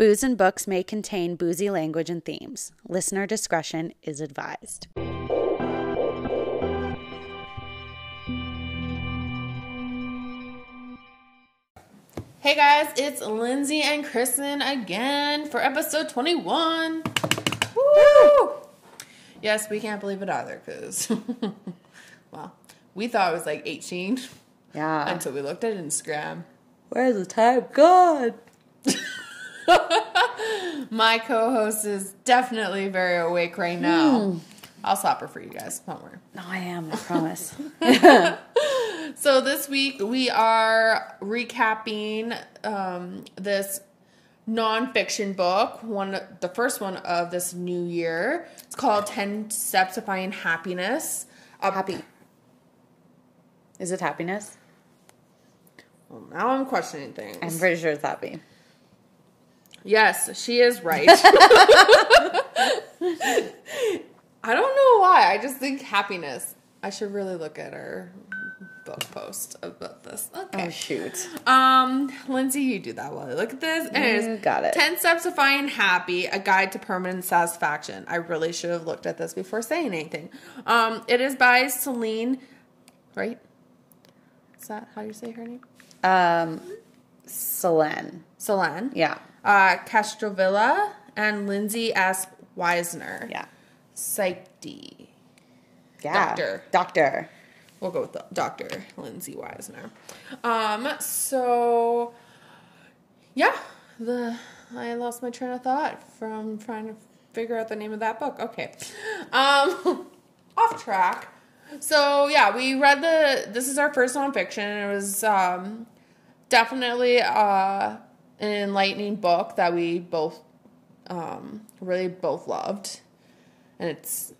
Booze and books may contain boozy language and themes. Listener discretion is advised. Hey guys, it's Lindsay and Kristen again for episode 21. Woo! Yes, we can't believe it either because, well, we thought it was like 18 Yeah. until we looked at Instagram. Where's the time gone? My co host is definitely very awake right now. I'll stop her for you guys, don't worry. No, I am, I promise. So this week we are recapping um, this nonfiction book, one the first one of this new year. It's called Ten Steps to Find Happiness. Uh, Happy. Is it happiness? Well, now I'm questioning things. I'm pretty sure it's happy. Yes, she is right. I don't know why. I just think happiness. I should really look at her book post about this. Okay. Oh, shoot. Um, Lindsay, you do that while I look at this. Anyways, You got it. 10 Steps to Find Happy, a guide to permanent satisfaction. I really should have looked at this before saying anything. Um, it is by Celine, right? Is that how you say her name? Um, Selene. Celine. Yeah. Uh, Castrovilla and Lindsay S. Wisner. Yeah. PsyD. Yeah. Doctor. Doctor. We'll go with the Dr. Lindsay Wisner. Um, so yeah, the I lost my train of thought from trying to figure out the name of that book. Okay. Um off track. So yeah, we read the this is our first nonfiction. It was um definitely uh an enlightening book that we both um really both loved. And it's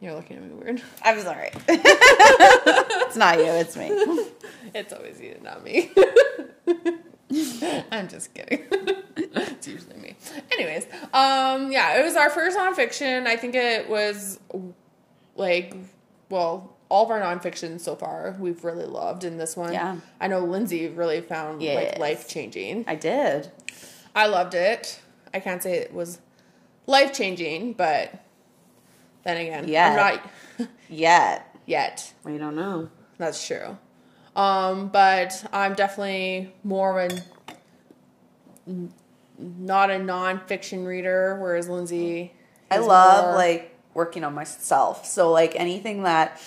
you're looking at me weird. I'm sorry. it's not you, it's me. It's always you, not me. I'm just kidding. it's usually me. Anyways, um, yeah, it was our first nonfiction. I think it was like, well, all of our nonfiction so far we've really loved, and this one, Yeah. I know Lindsay really found like life changing. I did. I loved it. I can't say it was life changing, but then again, Yeah. I'm not Yet. yet. We don't know. That's true. Um, but I'm definitely more of a not a nonfiction reader, whereas Lindsay. I love more- like working on myself. So like anything that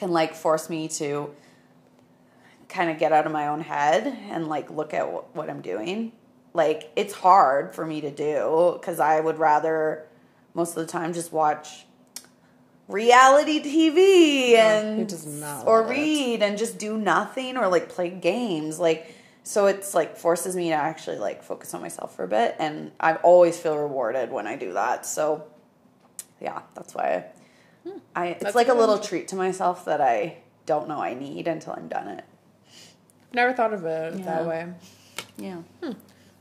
can like force me to kind of get out of my own head and like look at wh- what I'm doing. Like it's hard for me to do cuz I would rather most of the time just watch reality TV and not or read and just do nothing or like play games. Like so it's like forces me to actually like focus on myself for a bit and I always feel rewarded when I do that. So yeah that's why I, I it's Hmm. That's like a little treat to myself that I don't know I need until I'm done it Never thought of it Yeah. that way. yeah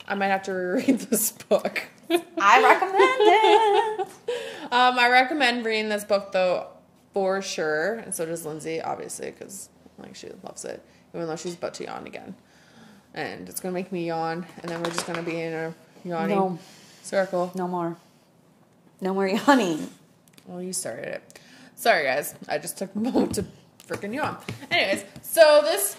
I might have to reread this book. I recommend it um, I recommend reading this book though, for sure, and so does Lindsay, obviously, because like she loves it, even though she's about to yawn again, and it's gonna make me yawn, and then we're just gonna be in a yawning No. circle. no more no more yawning Well, you started it. Sorry, guys. I just took a moment to freaking yawn. Anyways, so this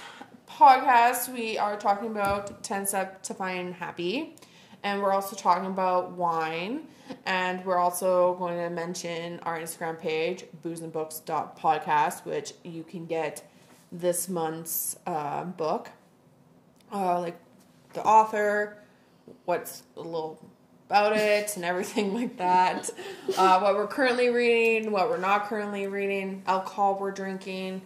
podcast, we are talking about 10 Steps to Find Happy. And we're also talking about wine. And we're also going to mention our Instagram page, boozeandbooks.podcast, which you can get this month's uh, book. Uh, like the author, what's a little about it and everything like that. Uh, what we're currently reading, what we're not currently reading, alcohol we're drinking.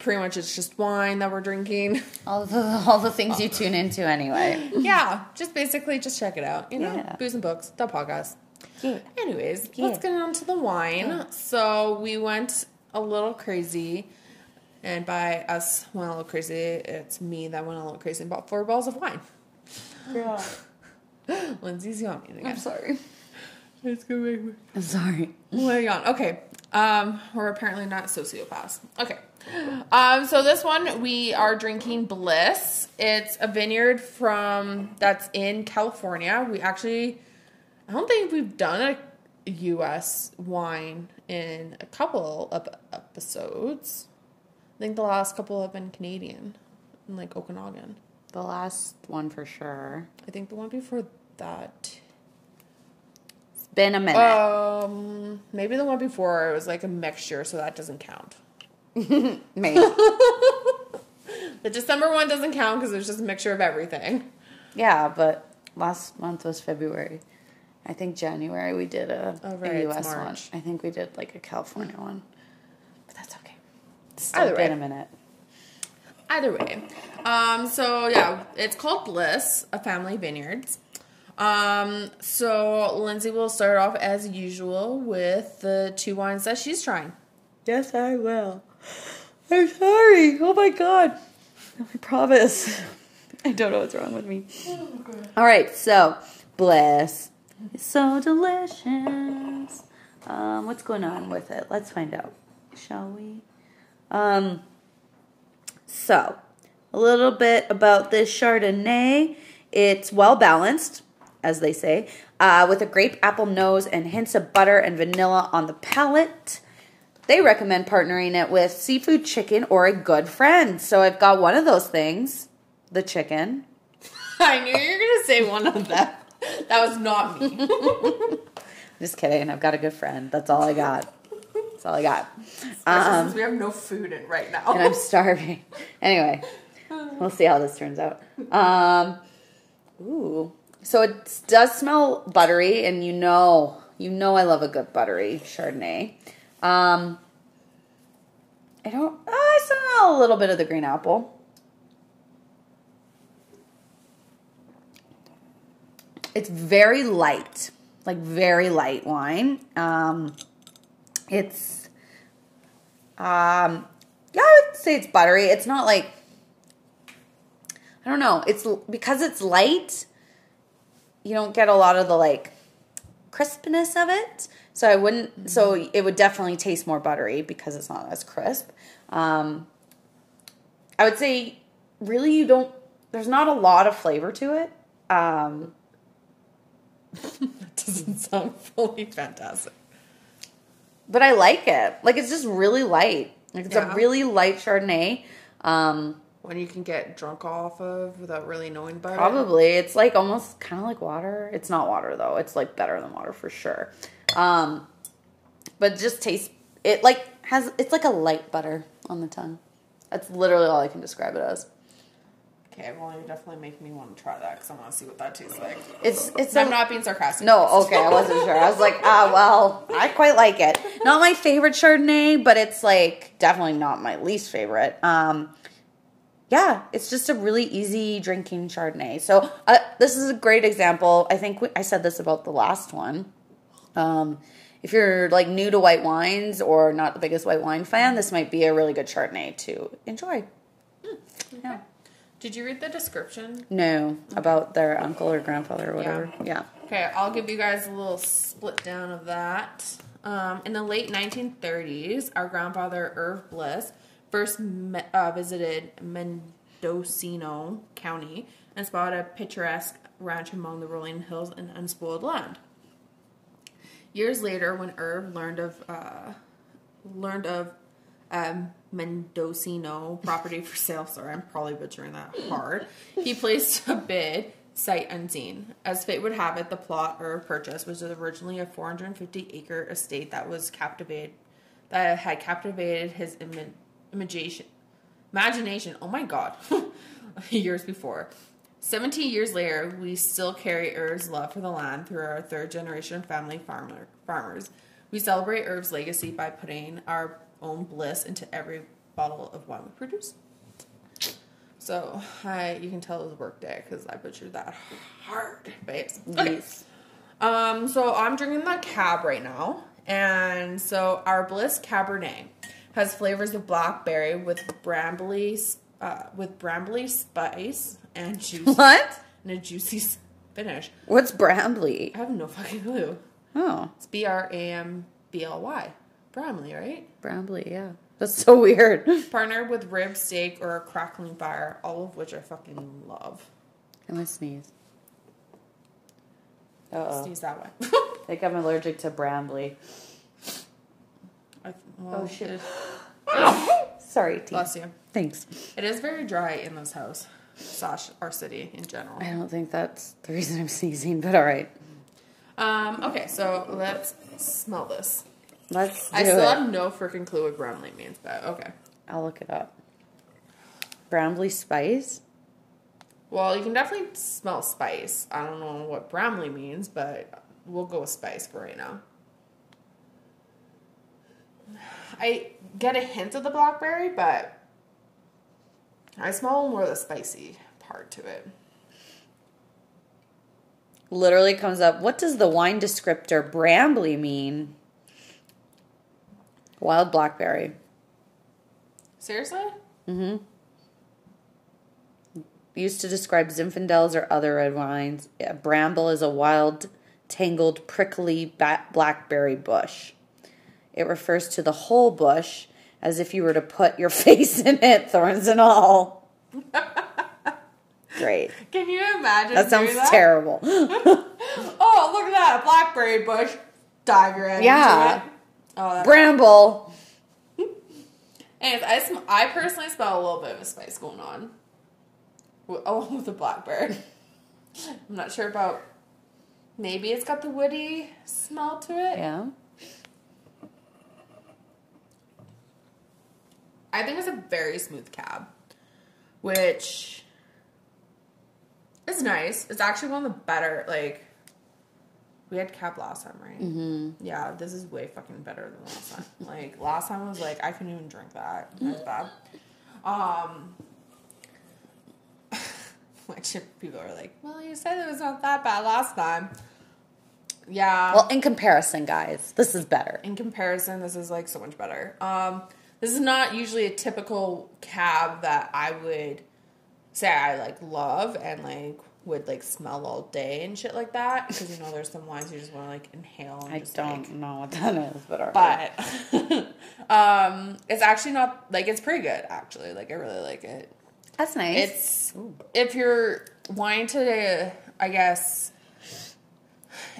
Pretty much it's just wine that we're drinking. all the all the things you tune into anyway yeah, just basically just check it out. You know, Yeah. booze and books, the podcast. yeah Anyways, Yeah. let's get on to the wine. So we went a little crazy. And by us went a little crazy, it's me that went a little crazy and bought four bottles of wine. Lindsay's yawning again. I'm sorry It's gonna make me I'm sorry Way on. Okay. Um, we're apparently not sociopaths. Okay. Um, so this one we are drinking Bliss. It's a vineyard from that's in California. We actually, I don't think we've done a U.S. wine in a couple of episodes. I think the last couple have been Canadian, in like Okanagan. The last one for sure. I think the one before that. It's been a minute. Um, maybe the one before it was like a mixture, so that doesn't count. Maybe. The December one doesn't count because it was just a mixture of everything. yeah, but last month was February. I think January we did a, Oh, right, a US one. I think we did like a California one. But that's okay. It's still Either been way. a minute. Either way. Um, so yeah, it's called Bliss, a family vineyards. Um, so Lindsay will start off as usual with the two wines that she's trying. Yes, I will. I'm sorry. Oh my god. I promise. I don't know what's wrong with me. All right, so bliss. It's so delicious. Um, what's going on with it? Let's find out, shall we? Um, so a little bit about this Chardonnay. It's well balanced, as they say, uh, with a grape apple nose and hints of butter and vanilla on the palate. They recommend partnering it with seafood chicken or a good friend. So I've got one of those things, the chicken. I knew you were gonna say one of them. That was not me. Just kidding. I've got a good friend. That's all I got. That's all I got. Um, we have no food in right now. and I'm starving. Anyway, we'll see how this turns out. Um, ooh, so it does smell buttery, and you know, you know, I love a good buttery Chardonnay. Um, I don't. I smell a little bit of the green apple. It's very light, like very light wine. Um, it's um, yeah, I would say it's buttery. It's not like I don't know. It's because it's light. You don't get a lot of the like crispness of it. So I wouldn't. So it would definitely taste more buttery because it's not as crisp. Um, I would say really you don't. There's not a lot of flavor to it. Um, that doesn't sound fully fantastic. But I like it. Like it's just really light. Like it's Yeah. a really light Chardonnay. Um, One you can get drunk off of without really knowing about it. Probably. It's like almost kind of like water. It's not water though. It's like better than water for sure. Um, but just tastes it like has it's like a light butter on the tongue. That's literally all I can describe it as. Okay, well, you definitely make me want to try that because I want to see what that tastes like. It's it's I'm a- not being sarcastic. no okay. I wasn't sure. I was like ah well I quite like it. Not my favorite Chardonnay, but it's like definitely not my least favorite. Um, yeah, it's just a really easy drinking Chardonnay. So uh, this is a great example. I think we, I said this about the last one. Um, if you're like new to white wines or not the biggest white wine fan, this might be a really good Chardonnay to enjoy. Yeah. Did you read the description? No, about their uncle or grandfather or whatever. Yeah. Okay, I'll give you guys a little split down of that. Um, in the late 1930s, our grandfather Irv Bliss first me- uh, visited Mendocino County and spotted a picturesque ranch among the rolling hills and unspoiled land. Years later, when Irv learned of uh, learned of um, Mendocino property for sale, sorry, I'm probably butchering that hard. He placed a bid sight unseen. As fate would have it, the plot Irv purchase was originally a 450 acre estate that was captivated that had captivated his imi- imagination. Imagination. Oh my god. Years before. 17 years later, we still carry Irv's love for the land through our third generation family farmer, farmers. We celebrate Irv's legacy by putting our own bliss into every bottle of wine we produce. So, I you can tell it was a work day because I butchered that hard, babes. Okay. Yes. Um, so I'm drinking the cab right now, and so our Bliss Cabernet has flavors of blackberry with brambly, uh, with brambly spice and juice What? and a juicy finish. What's Brambly? I have no fucking clue. Oh, It's B R A M B L Y, Bramley, right? Brambly. Yeah. That's so weird. Partnered with rib steak or a crackling fire, all of which I fucking love. I'm gonna sneeze. Uh-oh. Sneeze that way. I think I'm allergic to Brambly. I, well, Oh, shit. Sorry, T. bless you. Thanks. It is very dry in this house, slash our city in general. I don't think that's the reason I'm sneezing, but all right. Um, okay, so let's smell this. Let's I still it. have no freaking clue what Brambly means, but okay. I'll look it up. Brambly spice? Well, you can definitely smell spice. I don't know what Brambly means, but we'll go with spice for right now. I get a hint of the blackberry, but I smell more of the spicy part to it. Literally comes up. What does the wine descriptor Brambly mean? Wild blackberry. Seriously? Mhm. Used to describe Zinfandels or other red wines. A bramble is a wild, tangled, prickly blackberry bush. It refers to the whole bush as if you were to put your face in it, thorns and all. Great. Can you imagine? That sounds that? terrible. Oh, look at that blackberry bush diagram. into Yeah. it. Oh, Bramble. Anyways, I, sm- I personally smell a little bit of a spice going on. Wi- oh, Along with the blackberry. I'm not sure about. Maybe it's got the woody smell to it. Yeah. I think it's a very smooth cab, which is nice. It's actually one of the better. Like we had cab last time, right? Mm-hmm. Yeah, this is way fucking better than last time. like last time was like I couldn't even drink that. That's bad. Um. Which people are like, well, you said it was not that bad last time. Yeah. Well, in comparison, guys, this is better. in comparison, this is like so much better. Um, this is not usually a typical cab that I would say I like love and like would like smell all day and shit like that because you know there's some wines you just want to like inhale. And I just, don't like- know what that is, but all right. but um, it's actually not like it's pretty good actually. Like I really like it. that's nice. It's if you're wanting to, I guess,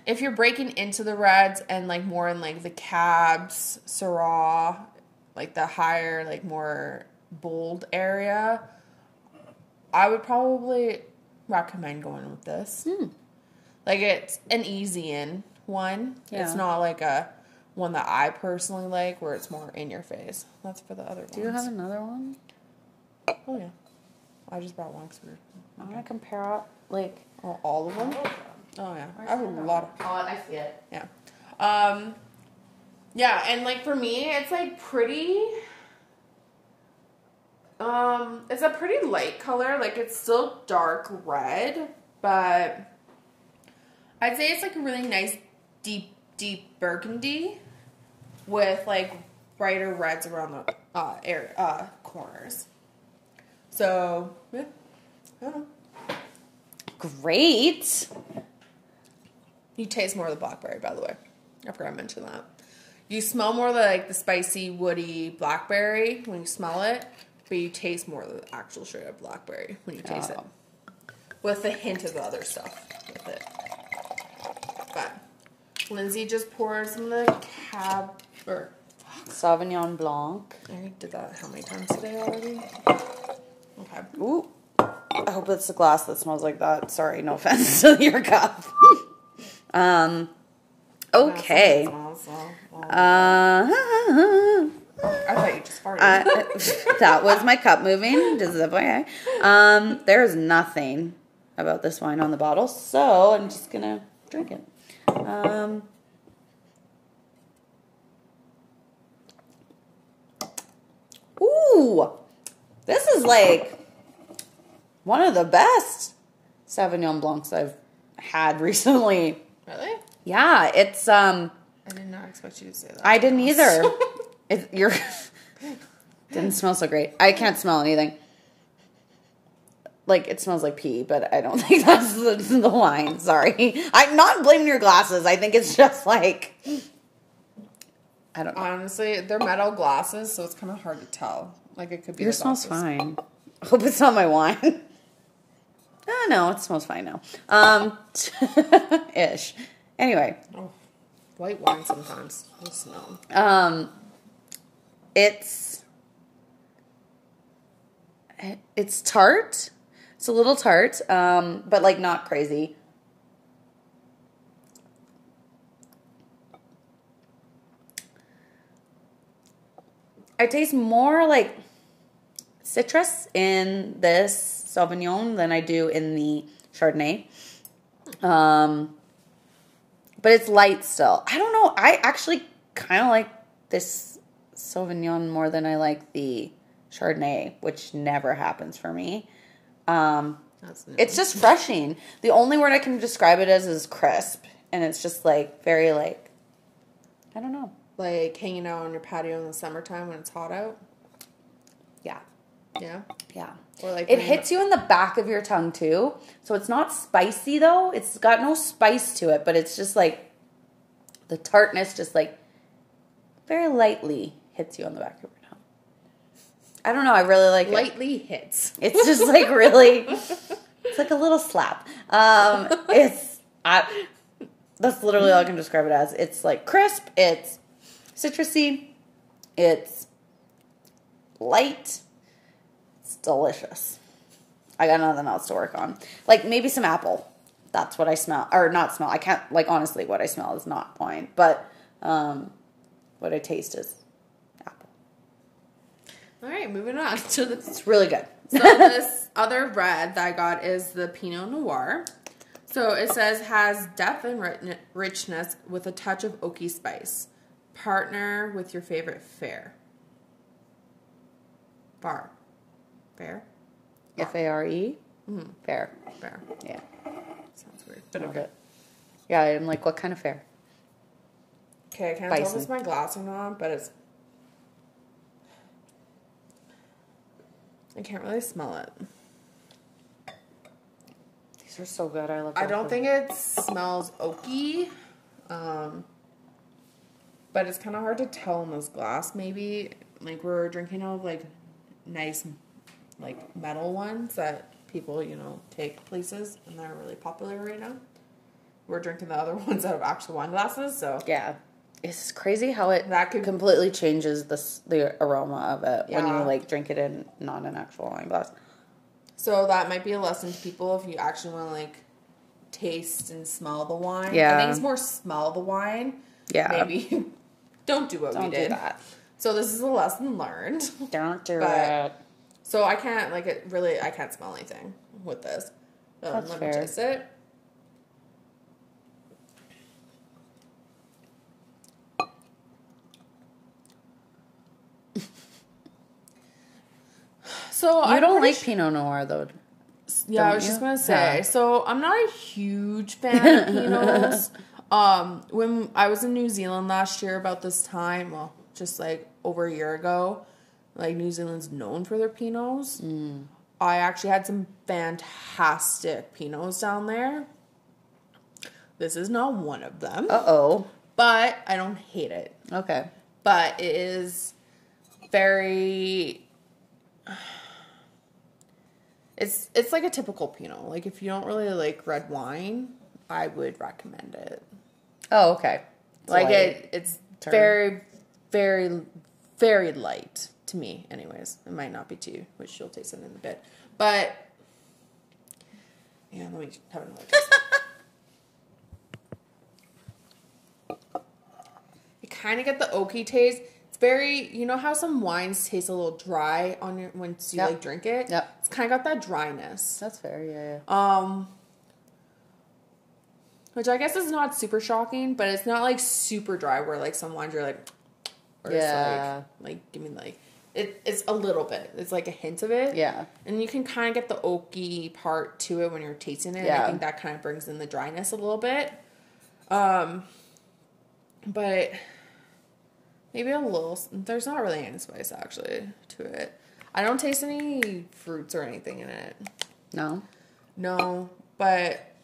if you're breaking into the reds and like more in like the cabs, Syrah, like the higher, like more bold area, I would probably recommend going with this. Like it's an easy in one. It's not like a one that I personally like where it's more in your face. That's for the other one. Do you have another one? Oh yeah. I just brought one 'cause we're I want to compare out, like. Oh, all of them? Oh yeah, I have a lot of Oh, I see it. yeah. Um, yeah, and like for me, it's like pretty. Um, it's a pretty light color. Like it's still dark red, but I'd say it's like a really nice deep, deep burgundy with like brighter reds around the uh, area uh, corners. So yeah, I don't know. Great. You taste more of the blackberry, by the way. I forgot to mention that. You smell more the, like the spicy, woody blackberry when you smell it, but you taste more of the actual straight up blackberry when you taste Oh. it, with a hint of the other stuff with it. But Lindsay just poured some of the cab. Or Sauvignon Blanc. I did that how many times today already? Okay. Ooh. I hope it's the glass that smells like that. Sorry, no offense to your cup. um. Okay. Uh. I thought you just farted. I, that was my cup moving. Just FYI. Um, there's nothing about this wine on the bottle, so I'm just gonna drink it. Um, ooh, this is like one of the best Sauvignon Blancs I've had recently. really? Yeah, it's um. I did not expect you to say that. I didn't either. it, you're didn't smell so great. I can't smell anything. Like it smells like pee, but I don't think that's the, the wine. Sorry, I'm not blaming your glasses. I think it's just like I don't know. Honestly, they're metal glasses, so it's kind of hard to tell. Like it could be. Yours the smells glasses. fine. I hope it's not my wine. oh, no, it smells fine now. Um, ish. Anyway, Oh, white wine sometimes. I smell. um, it's it's tart. It's a little tart, um, but like not crazy. I taste more like citrus in this Sauvignon than I do in the Chardonnay. Um, but it's light still. I don't know. I actually kind of like this Sauvignon more than I like the Chardonnay, which never happens for me. Um, it's just refreshing. The only word I can describe it as is crisp, and it's just like very like I don't know. like hanging out on your patio in the summertime when it's hot out. Yeah, Yeah. yeah. Or like It hits you in the back of your tongue too. So it's not spicy though. It's got no spice to it, but it's just like the tartness just like very lightly hits you on the back of your tongue. I don't know. I really like it. lightly hits. It's just like really it's like a little slap. Um it's I that's literally all I can describe it as. It's like crisp, it's citrusy, it's light, it's delicious. I got nothing else to work on. Like maybe some apple. That's what I smell or not smell. I can't like honestly what I smell is not wine, but um what I taste is. All right, moving on to the. It's really good. So this other red that I got is the Pinot Noir. So it says has depth and richness with a touch of oaky spice. Partner with your favorite fare. Bar. Fair? F A R E. Mm-hmm. Fair. Fair. Yeah. Sounds weird. But Love okay. Yeah, I'm like, what kind of fair? Okay, I can't tell if Bison. it's my glass or not, but it's. I can't really smell it. These are so good. I love. I don't of think it smells oaky, um, but it's kind of hard to tell in this glass. Maybe like we're drinking out of like nice, like metal ones that people you know take places and they're really popular right now. We're drinking the other ones out of actual wine glasses, so. Yeah, it's crazy how it That could- completely changes the the aroma of it when you like drink it in not an actual wine glass. so that might be a lesson to people if you actually want to like taste and smell the wine. Yeah, I Yeah. think it's more smell the wine. Yeah. maybe don't do what Don't we do did. that. So this is a lesson learned. Don't do But- it. So I can't like it really I can't smell anything with this. Um, That's let fair. me taste it. So You I'm don't like su- Pinot Noir though. yeah, I was just gonna say. Yeah. So I'm not a huge fan of Pinots. um, when I was in New Zealand last year about this time, well, just like over a year ago, like New Zealand's known for their Pinots. Mm. I actually had some fantastic Pinots down there. This is not one of them, Uh oh. but I don't hate it. Okay. But it is very. It's it's like a typical Pinot. Like if you don't really like red wine, I would recommend it. Oh, okay. like it, it's Turn. very, very, very light to me. Anyways, it might not be to you, which you'll taste it in a bit. But yeah, let me have another taste. you kind of get the oaky taste. It's very, you know how some wines taste a little dry on your once you Yep. like drink it. Yep. It's kind of got that dryness. That's fair. Yeah. yeah. Um, which I guess is not super shocking, but it's not like super dry where like some wines are like, Yeah. like, like give me like it. It's a little bit. It's like a hint of it. Yeah. and you can kind of get the oaky part to it when you're tasting it. and Yeah. I think that kind of brings in the dryness a little bit. Um, but maybe a little. There's not really any spice actually to it. I don't taste any fruits or anything in it. No. No, but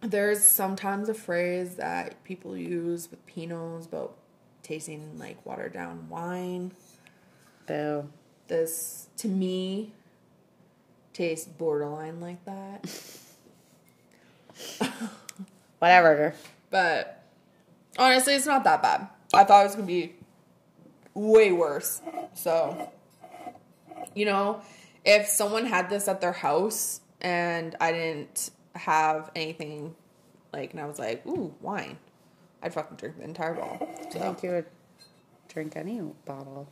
there's sometimes a phrase that people use with Pinots about tasting like watered down wine. Boo. This to me tastes borderline like that. Whatever. But honestly, it's not that bad. I thought it was gonna be way worse. So, you know, if someone had this at their house and I didn't have anything like, and I was like, ooh, wine, I'd fucking drink the entire bottle. I So, think you would drink any bottle.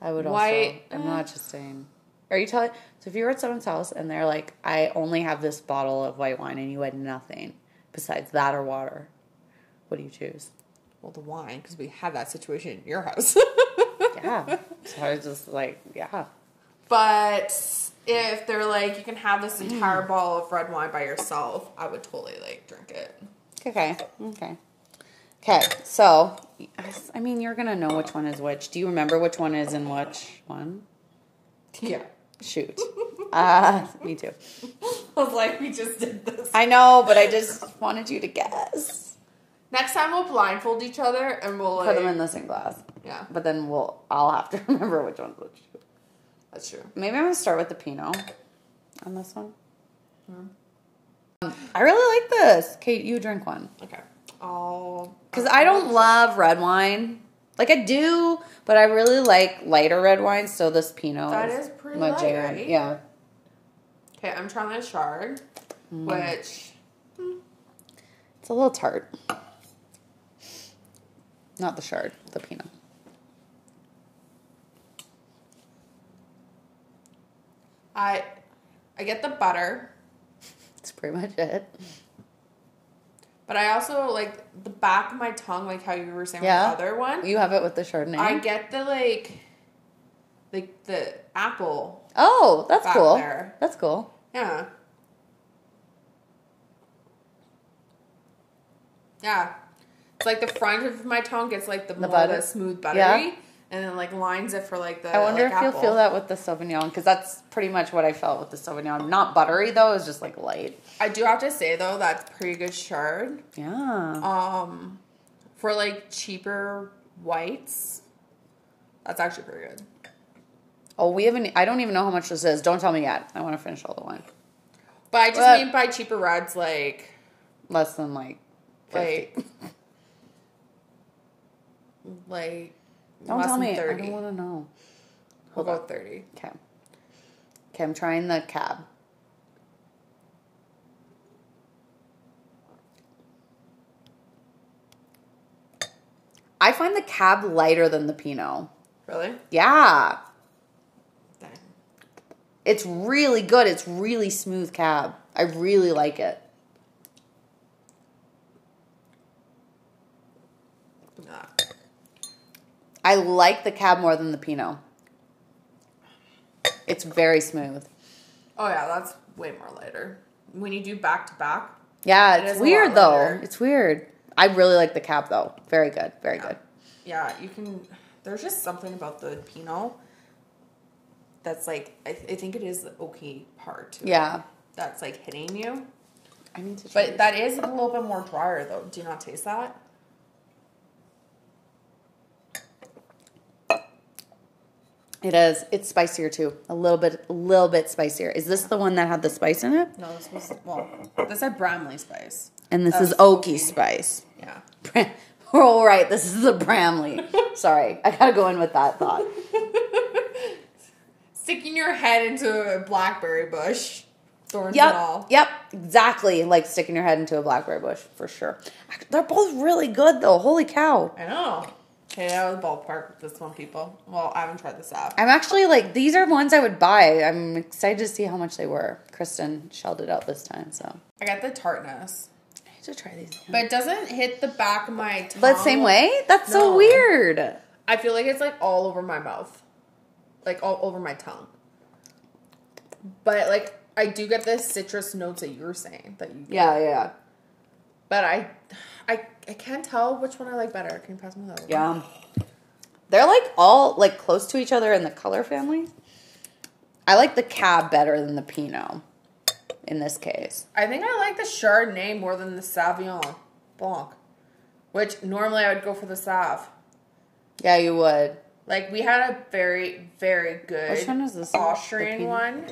I would White, also. I'm uh, not just saying. Are you telling? So if you were at someone's house and they're like, "I only have this bottle of white wine," and you had nothing besides that or water, what do you choose? Well, the wine, because we had that situation in your house. Yeah. so I was just like, yeah. but if they're like, you can have this entire bottle of red wine by yourself, I would totally like drink it. Okay. Okay. Okay. So, I mean, you're gonna know which one is which. Do you remember which one is in which one? Yeah. Shoot. Ah, me too. I was like, we just did this. I know, but I just wanted you to guess. Next time we'll blindfold each other and we'll like. Put them in the same glass. Yeah, But then we'll I'll have to remember which one's which. that's true. Maybe I'm gonna start with the Pinot on this one. Um, I really like this. Kate, you drink one. Okay. I'll. Because I don't love red wine. Like I do, but I really like lighter red wine. So this Pinot That is pretty my light, jam. right? Yeah, Okay, I'm trying a chard, Mm. which it's a little tart. Not the chard, the Pinot. I, I get the butter, That's pretty much it. but I also like the back of my tongue, like how you were saying Yeah. with the other one. You have it with the Chardonnay. I get the like, like the apple. oh, that's cool. there. That's cool. Yeah. Yeah. Like the front of my tongue gets like the, The butter? the smooth buttery, Yeah. and then like lines it for like the. I wonder like, if you'll feel that with the Sauvignon because that's pretty much what I felt with the Sauvignon. Not buttery though; it's just like light. I do have to say though that's pretty good chard. Yeah. Um, for like cheaper whites, that's actually pretty good. oh, we haven't. I don't even know how much this is. Don't tell me yet. I want to finish all the wine. But I just But- mean by cheaper reds like Less than like. 50. like like Don't less tell than me. thirty. I don't want to know. We'll Hold go thirty. Okay. Okay, I'm trying the cab. I find the cab lighter than the Pinot. Really? Yeah. Dang. It's really good. It's really smooth cab. I really like it. Nah. I like the cab more than the Pinot. It's very smooth. Oh yeah, that's way more lighter. When you do back to back, Yeah, it's a weird though. It's weird. I really like the cab though. Very good. Very good. yeah, you can. There's just something about the Pinot that's like I, th- I think it is the oaky part. To it Yeah. that's like hitting you. I need to But that is a little bit more drier though. Do you not taste that? It is. It's spicier too. A little bit a little bit spicier. Is this the one that had the spice in it? No, this was well. This had Brambly spice. And this That is oaky oaky. spice. Yeah. Bram- all right. This is the Brambly. Sorry, I gotta go in with that thought. Sticking your head into a blackberry bush, thorns and Yep, all. yep, exactly. Like sticking your head into a blackberry bush for sure. They're both really good though. Holy cow! I know. Okay, of the ballpark with this one, people. Well, I haven't tried this out. I'm actually like these are ones I would buy. I'm excited to see how much they were. Kristen shelled it out this time, so I got the tartness. I need to try these. But it doesn't hit the back of my tongue. But same way? That's so weird. I feel like it's like all over my mouth. Like all over my tongue. But like I do get the citrus notes that you were saying that you get. Yeah, yeah, But I I I can't tell which one I like better. Can you pass me that one? yeah. They're like all like close to each other in the color family. I like the cab better than the Pinot in this case. I think I like the Chardonnay more than the Sauvignon Blanc. Which normally I would go for the Sav. Yeah, you would. Like we had a very very good Which one was this? Austrian one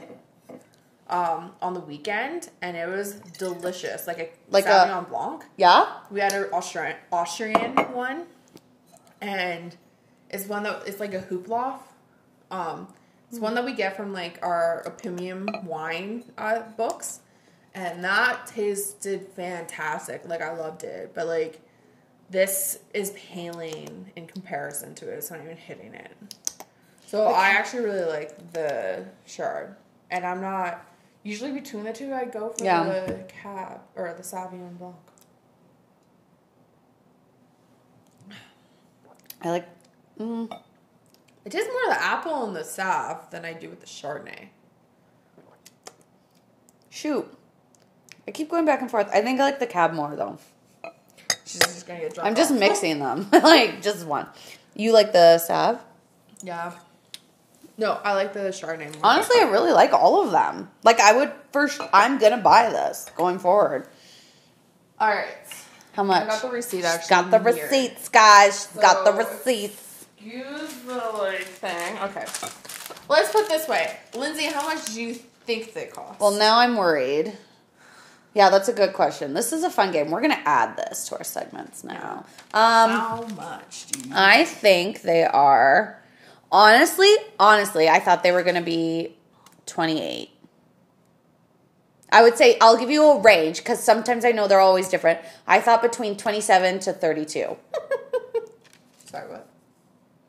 um on the weekend and it was delicious. Like a Like a- Sauvignon Blanc. Yeah? We had an Austrian Austrian one and it's one that it's like a hooploff. Um it's one that we get from like our Opimian wine uh, books. And that tasted fantastic. Like I loved it. But like this is paling in comparison to it. It's not even hitting it. So I actually really like the chard, And I'm not usually between the two I go for Yeah. the cab or the Sauvignon Blanc. I like. Mm, I taste more of the apple and the Sav than I do with the Chardonnay. shoot. I keep going back and forth. I think I like the cab more though. She's just gonna get drunk. I'm just mixing them. like, just one. You like the Sav? Yeah. No, I like the Chardonnay more. Honestly, I really like all of them. Like, I would first. I'm gonna buy this going forward. All right. How much? I got the receipt actually. Got the here. receipts, guys. got the receipts. Excuse the like thing. Okay. Let's put it this way, Lindsay. How much do you think they cost? Well, now I'm worried. Yeah, that's a good question. This is a fun game. We're gonna add this to our segments now. Um, how much do you? I think they are. Honestly, honestly, I thought they were gonna be 28. I would say I'll give you a range because sometimes I know they're always different. I thought between 27 to 32. Sorry, what?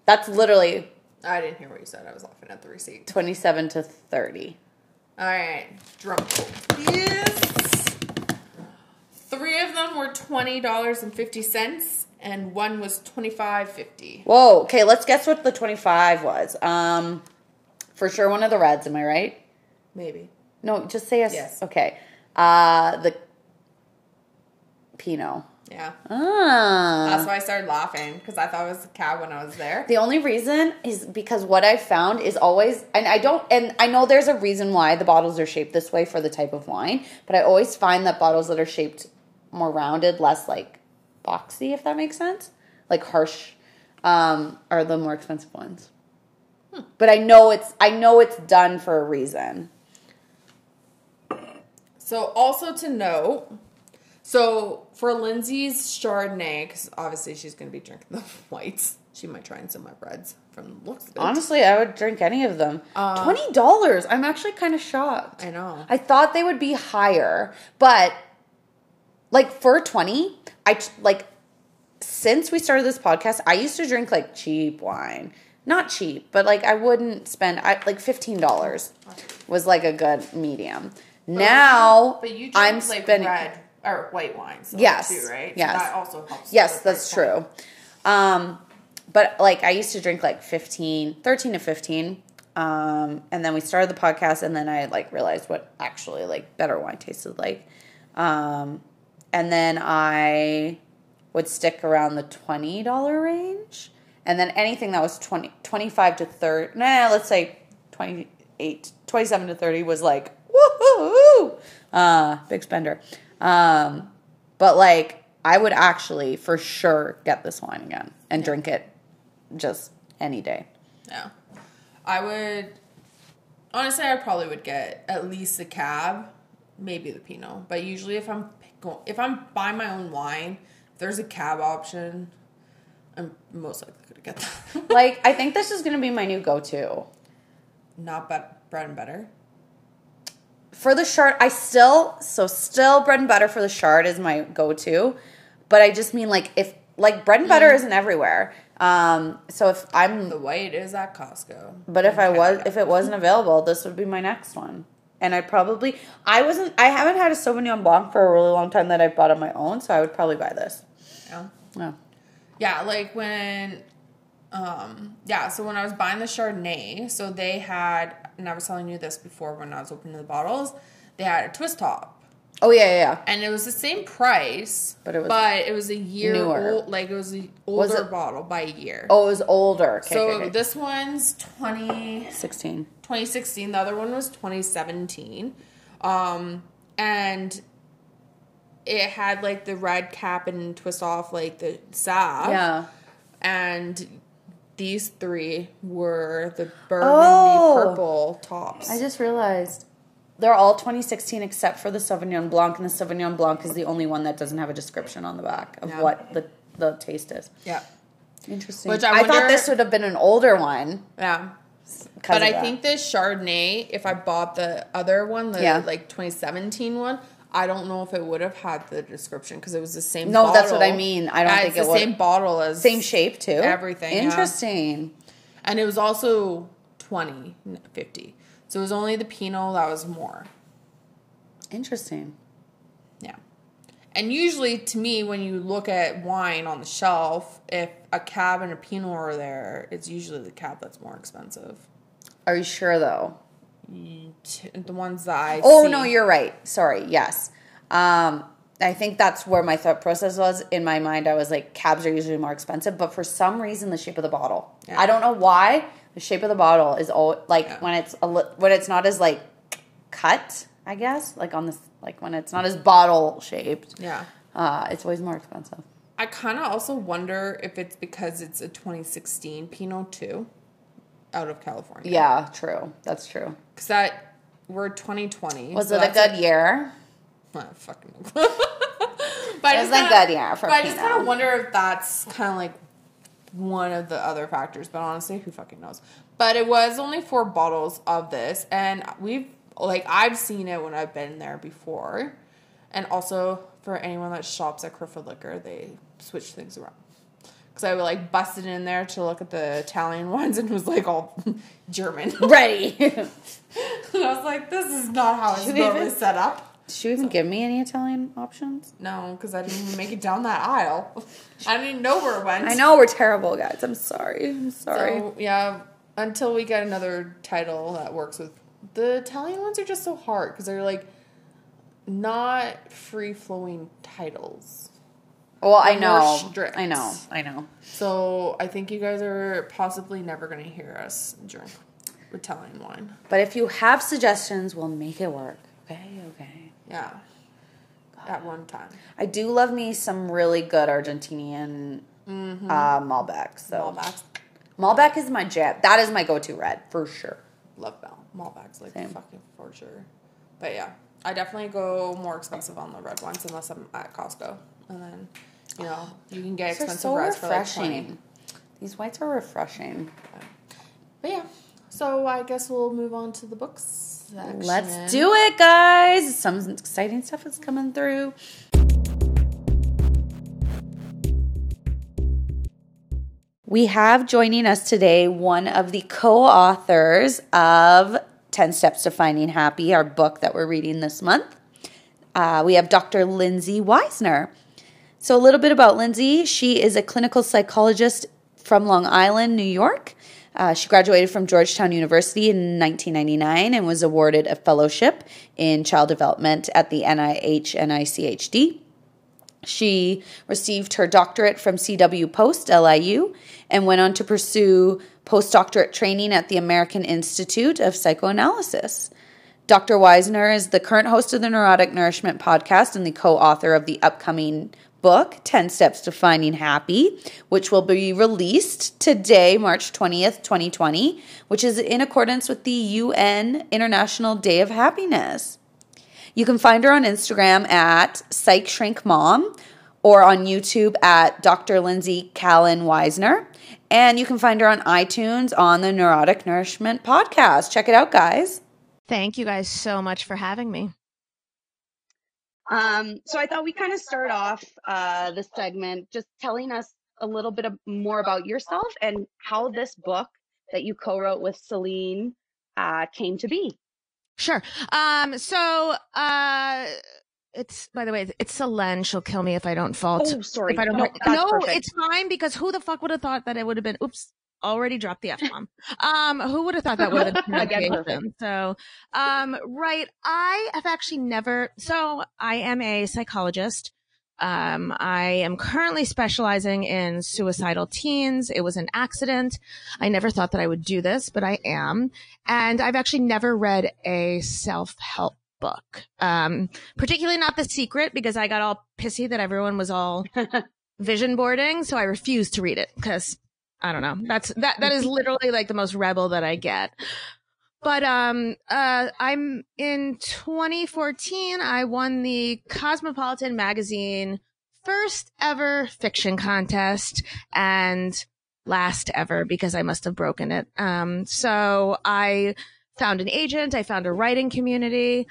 That's literally I didn't hear what you said. I was laughing at the receipt. 27 to 30. All right, drum roll, please. Three of them were twenty dollars and fifty cents, and one was twenty five fifty. Whoa. Okay, let's guess what the 25 was. Um, for sure, one of the reds. Am I right? Maybe. No, just say yes. Yes. Okay. Uh, the Pinot. Yeah. Ah. That's why I started laughing because I thought it was a cab when I was there. The only reason is because what I've found is always, and I don't, and I know there's a reason why the bottles are shaped this way for the type of wine, but I always find that bottles that are shaped more rounded, less like boxy, if that makes sense, like harsh, um, are the more expensive ones. But I know it's, I know it's done for a reason. So also to note, so for Lindsay's Chardonnay, because obviously she's going to be drinking the whites. She might try some of my reds from the looks of it. Honestly, I would drink any of them. Uh, Twenty dollars. I'm actually kind of shocked. I know. I thought they would be higher, but like for 20, I like since we started this podcast, I used to drink like cheap wine. Not cheap, but like I wouldn't spend I like $15 was like a good medium. now but you drink I'm like spending red or white wines, though, Yes. too, right? So Yes. that also helps. Yes, that's true. Um, but like I used to drink like 15, 13 to 15. Um, and then we started the podcast and then I like realized what actually like better wine tasted like. Um, and then I would stick around the $20 range. And then anything that was 20, 25 to 30, nah, let's say 28, 27 to 30 was like, woohoo, uh, big spender. Um, but like, I would actually for sure get this wine again and drink it just any day. Yeah. I would honestly I probably would get at least the cab, maybe the Pinot. But usually if I'm go- if I'm buying my own wine, there's a cab option, I'm most likely gonna get that. Like, I think this is gonna be my new go-to Not but bread and butter. for the chard. I still so still bread and butter for the chard is my go-to, but I just mean like if like bread and butter isn't everywhere. Um, so if I'm The white is at Costco. But if I was, if it wasn't available, this would be my next one. And I'd probably, I wasn't, I haven't had a Sauvignon Blanc for a really long time that I've bought on my own, so I would probably buy this. Yeah. Yeah. Yeah, like when um yeah, so when I was buying the Chardonnay, so they had and I was telling you this before when I was opening the bottles, they had a twist top. Oh yeah, yeah, yeah. And it was the same price, But it was but it was a year newer. old like it was an Was older it- bottle by a year. Oh, it was older. Okay, so okay, okay. this one's 20 sixteen. 2016, the other one was 2017. Um and it had like the red cap and twist off like the salve Yeah. and these three were the burgundy Oh. purple tops. I just realized they're all 2016 except for the Sauvignon Blanc, and the Sauvignon Blanc is the only one that doesn't have a description on the back of Yeah. what the the taste is. yeah. Interesting. Which I thought this would have been an older one. Yeah. But I that. think this Chardonnay, if I bought the other one, the Yeah. like 2017 one, I don't know if it would have had the description because it was the same. No, that's what I mean. I don't Yeah, think it the would- same bottle as same shape too. Everything, yeah. Interesting. and it was also 20, 50. So it was only the Pinot that was more. Interesting. And usually, to me, when you look at wine on the shelf, if a cab and a Pinot are there, it's usually the cab that's more expensive. Are you sure though? The ones that I Oh see. no, you're right. Sorry. Yes. Um, I think that's where my thought process was. In my mind, I was like, cabs are usually more expensive, but for some reason, the shape of the bottle. Yeah. I don't know why. The shape of the bottle is all like Yeah. when it's a li- when it's not as like cut. I guess like on this like when it's not as bottle shaped. Yeah. Uh, it's always more expensive. I kind of also wonder if it's because it's a 2016 Pinot too, out of California. Yeah, true. That's true. because that we're 2020. Was so it a good year? I fucking. but It was a good year for But I just kind of wonder if that's kind of like one of the other factors. But honestly, who fucking knows? But it was only four bottles of this, and we've like I've seen it when I've been there before, and also for anyone that shops at Crowfoot Liquor, they switch things around. Because I would like busted in there to look at the Italian ones and it was like all German. Ready. and I was like, this is not how it's Should normally set up. Did you even give me any Italian options? No, because I didn't even make it down that aisle. I didn't know where it went. I know we're terrible, guys. I'm sorry. I'm sorry. So, yeah, until we get another title that works with the Italian ones are just so hard because they're like not free flowing titles. well, I they're more know. strict. I know. I know. So I think you guys are possibly never going to hear us drink Italian wine. But if you have suggestions, we'll make it work. Okay, okay. Yeah. At one time. I do love me some really good Argentinian uh, Malbec. So Malbecs. Malbec is my jam. That is my go-to red for sure. Malbecs, like Same. fucking for sure. But yeah, I definitely go more expensive on the red ones unless I'm at Costco. And then, you know, you can get These expensive so reds for like 20. refreshing. These whites are refreshing. But yeah, so I guess we'll move on to the books section. Let's do it, guys. Some exciting stuff is coming through. We have joining us today one of the co authors of 10 Steps to Finding Happy, our book that we're reading this month. Uh, we have Dr. Lindsay Weisner. So, a little bit about Lindsay. She is a clinical psychologist from Long Island, New York. Uh, she graduated from Georgetown University in 1999 and was awarded a fellowship in child development at the NIH NICHD. She received her doctorate from CW Post, LIU, and went on to pursue postdoctorate training at the American Institute of Psychoanalysis. Dr. Weisner is the current host of the Neurotic Nourishment podcast and the co author of the upcoming book, 10 Steps to Finding Happy, which will be released today, March 20th, 2020, which is in accordance with the UN International Day of Happiness. You can find her on Instagram at Psych Shrink Mom or on YouTube at Dr. Lindsay Callan Weisner. And you can find her on iTunes on the Neurotic Nourishment podcast. Check it out, guys. Thank you guys so much for having me. Um, so I thought we kind of start off uh, this segment just telling us a little bit of, more about yourself and how this book that you co-wrote with Celine uh, came to be. Sure. Um, so, uh, it's, by the way, it's Selene. She'll kill me if I don't fault. Oh, sorry. If I don't, no, no, it's fine because who the fuck would have thought that it would have been, oops, already dropped the F bomb. um, who would have thought that would have been pronunciation? So, um, right. I have actually never, so I am a psychologist. Um, I am currently specializing in suicidal teens. It was an accident. I never thought that I would do this, but I am. And I've actually never read a self-help book. Um, particularly not The Secret because I got all pissy that everyone was all vision boarding. So I refused to read it because I don't know. That's that that is literally like the most rebel that I get. But um uh I'm in 2014 I won the Cosmopolitan magazine first ever fiction contest and last ever because I must have broken it. Um so I found an agent, I found a writing community.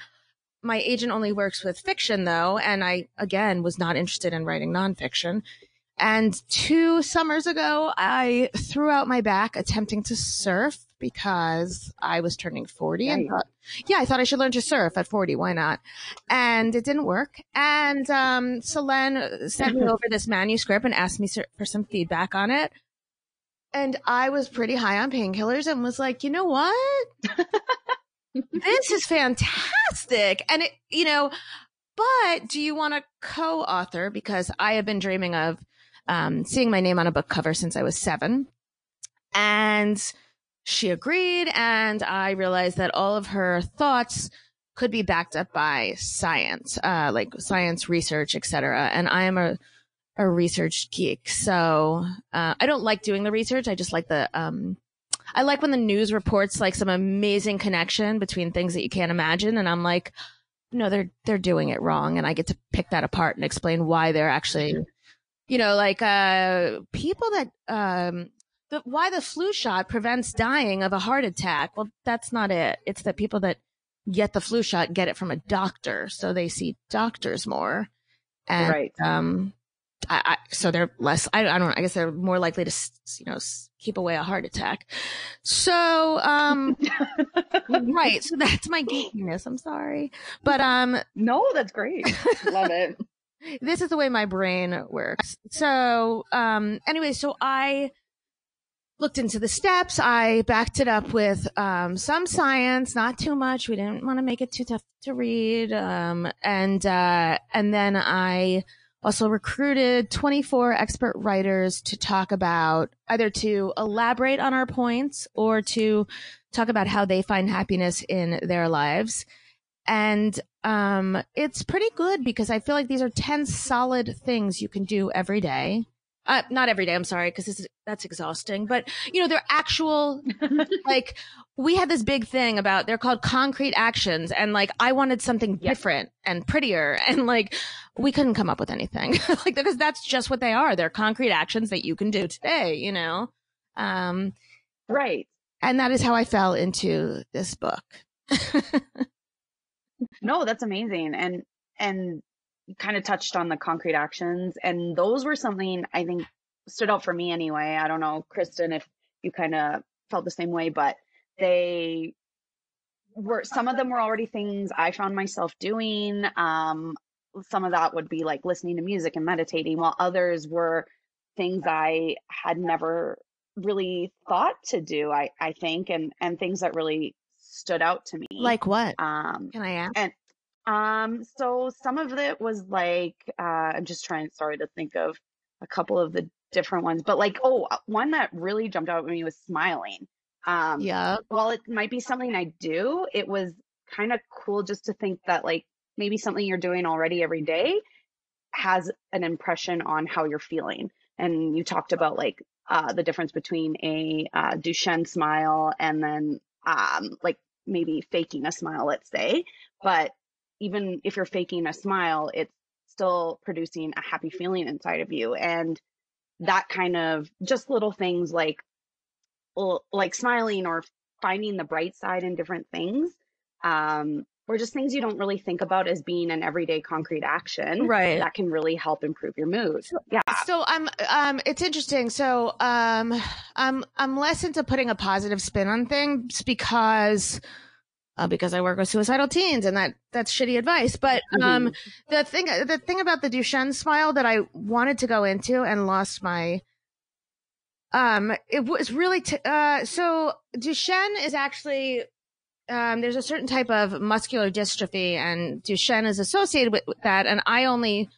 My agent only works with fiction though, and I again was not interested in writing nonfiction. And two summers ago, I threw out my back attempting to surf because I was turning 40 and thought, yeah, I thought I should learn to surf at 40. Why not? And it didn't work. And, um, Selene sent me over this manuscript and asked me for some feedback on it. And I was pretty high on painkillers and was like, you know what? this is fantastic. And it, you know, but do you want to co-author? Because I have been dreaming of um, seeing my name on a book cover since I was seven. And she agreed. And I realized that all of her thoughts could be backed up by science, uh, like science research, etc. And I am a, a research geek. So, uh, I don't like doing the research. I just like the, um, I like when the news reports like some amazing connection between things that you can't imagine. And I'm like, no, they're, they're doing it wrong. And I get to pick that apart and explain why they're actually, you know, like, uh, people that, um, the, why the flu shot prevents dying of a heart attack. Well, that's not it. It's that people that get the flu shot get it from a doctor. So they see doctors more. And, Right. um, I, I, so they're less, I, I don't I guess they're more likely to, you know, keep away a heart attack. So, um, right. So that's my geekiness. I'm sorry. But, um, no, that's great. Love it. this is the way my brain works. So, um, anyway, so I looked into the steps. I backed it up with, um, some science, not too much. We didn't want to make it too tough to read. Um, and, uh, and then I also recruited 24 expert writers to talk about either to elaborate on our points or to talk about how they find happiness in their lives. And um, it's pretty good because I feel like these are 10 solid things you can do every day. Uh, not every day, I'm sorry, because that's exhausting, but you know, they're actual, like, we had this big thing about, they're called concrete actions. And like, I wanted something Yep. different and prettier. And like, we couldn't come up with anything like, because that's just what they are. They're concrete actions that you can do today, you know? Um, Right. and that is how I fell into this book. No, that's amazing. And and you kind of touched on the concrete actions and those were something I think stood out for me anyway. I don't know, Kristen, if you kind of felt the same way, but they were some of them were already things I found myself doing. Um some of that would be like listening to music and meditating, while others were things I had never really thought to do, I, I think, and, and things that really stood out to me. like what? um Can I ask? And um, so some of it was like, uh, I'm just trying, sorry to think of a couple of the different ones, but like, oh, one that really jumped out at me was smiling. Um, Yeah. while it might be something I do, it was kind of cool just to think that like maybe something you're doing already every day has an impression on how you're feeling. And you talked about like, uh, the difference between a, uh, Duchenne smile and then, um, like maybe faking a smile, let's say. But even if you're faking a smile, it's still producing a happy feeling inside of you. And that kind of just little things like, like smiling or finding the bright side in different things, um, or just things you don't really think about as being an everyday concrete action Right. that can really help improve your mood. Yeah. So I'm um it's interesting. So um I'm I'm less into putting a positive spin on things because uh, because I work with suicidal teens and that that's shitty advice. But um the thing the thing about the Duchenne smile that I wanted to go into and lost my um it was really t- uh so Duchenne is actually um there's a certain type of muscular dystrophy and Duchenne is associated with, with that and I only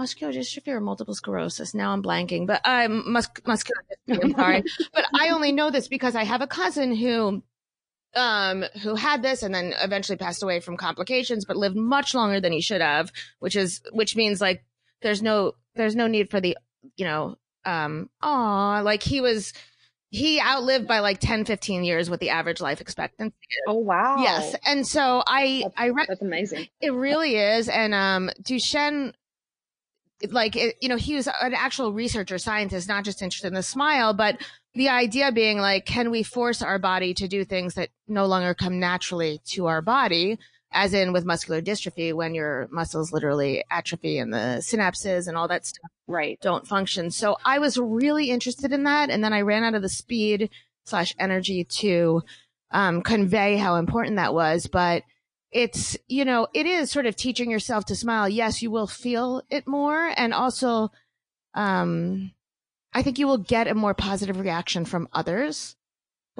muscular dystrophy or multiple sclerosis. Now I'm blanking, but I'm mus- muscular dystrophy. I'm sorry, but I only know this because I have a cousin who, um, who had this and then eventually passed away from complications, but lived much longer than he should have, which is, which means like there's no, there's no need for the, you know, um, aw, like he was, he outlived by like 10, 15 years what the average life expectancy is. Oh wow. Yes. And so I, That's, I read, that's amazing. it really is. And, um, Duchenne, like, it, you know, he was an actual researcher, scientist, not just interested in the smile, but the idea being like, can we force our body to do things that no longer come naturally to our body? As in with muscular dystrophy, when your muscles literally atrophy and the synapses and all that stuff Right. don't function. So I was really interested in that. And then I ran out of the speed slash energy to um, convey how important that was. But it's, you know, it is sort of teaching yourself to smile. Yes, you will feel it more. And also, um, I think you will get a more positive reaction from others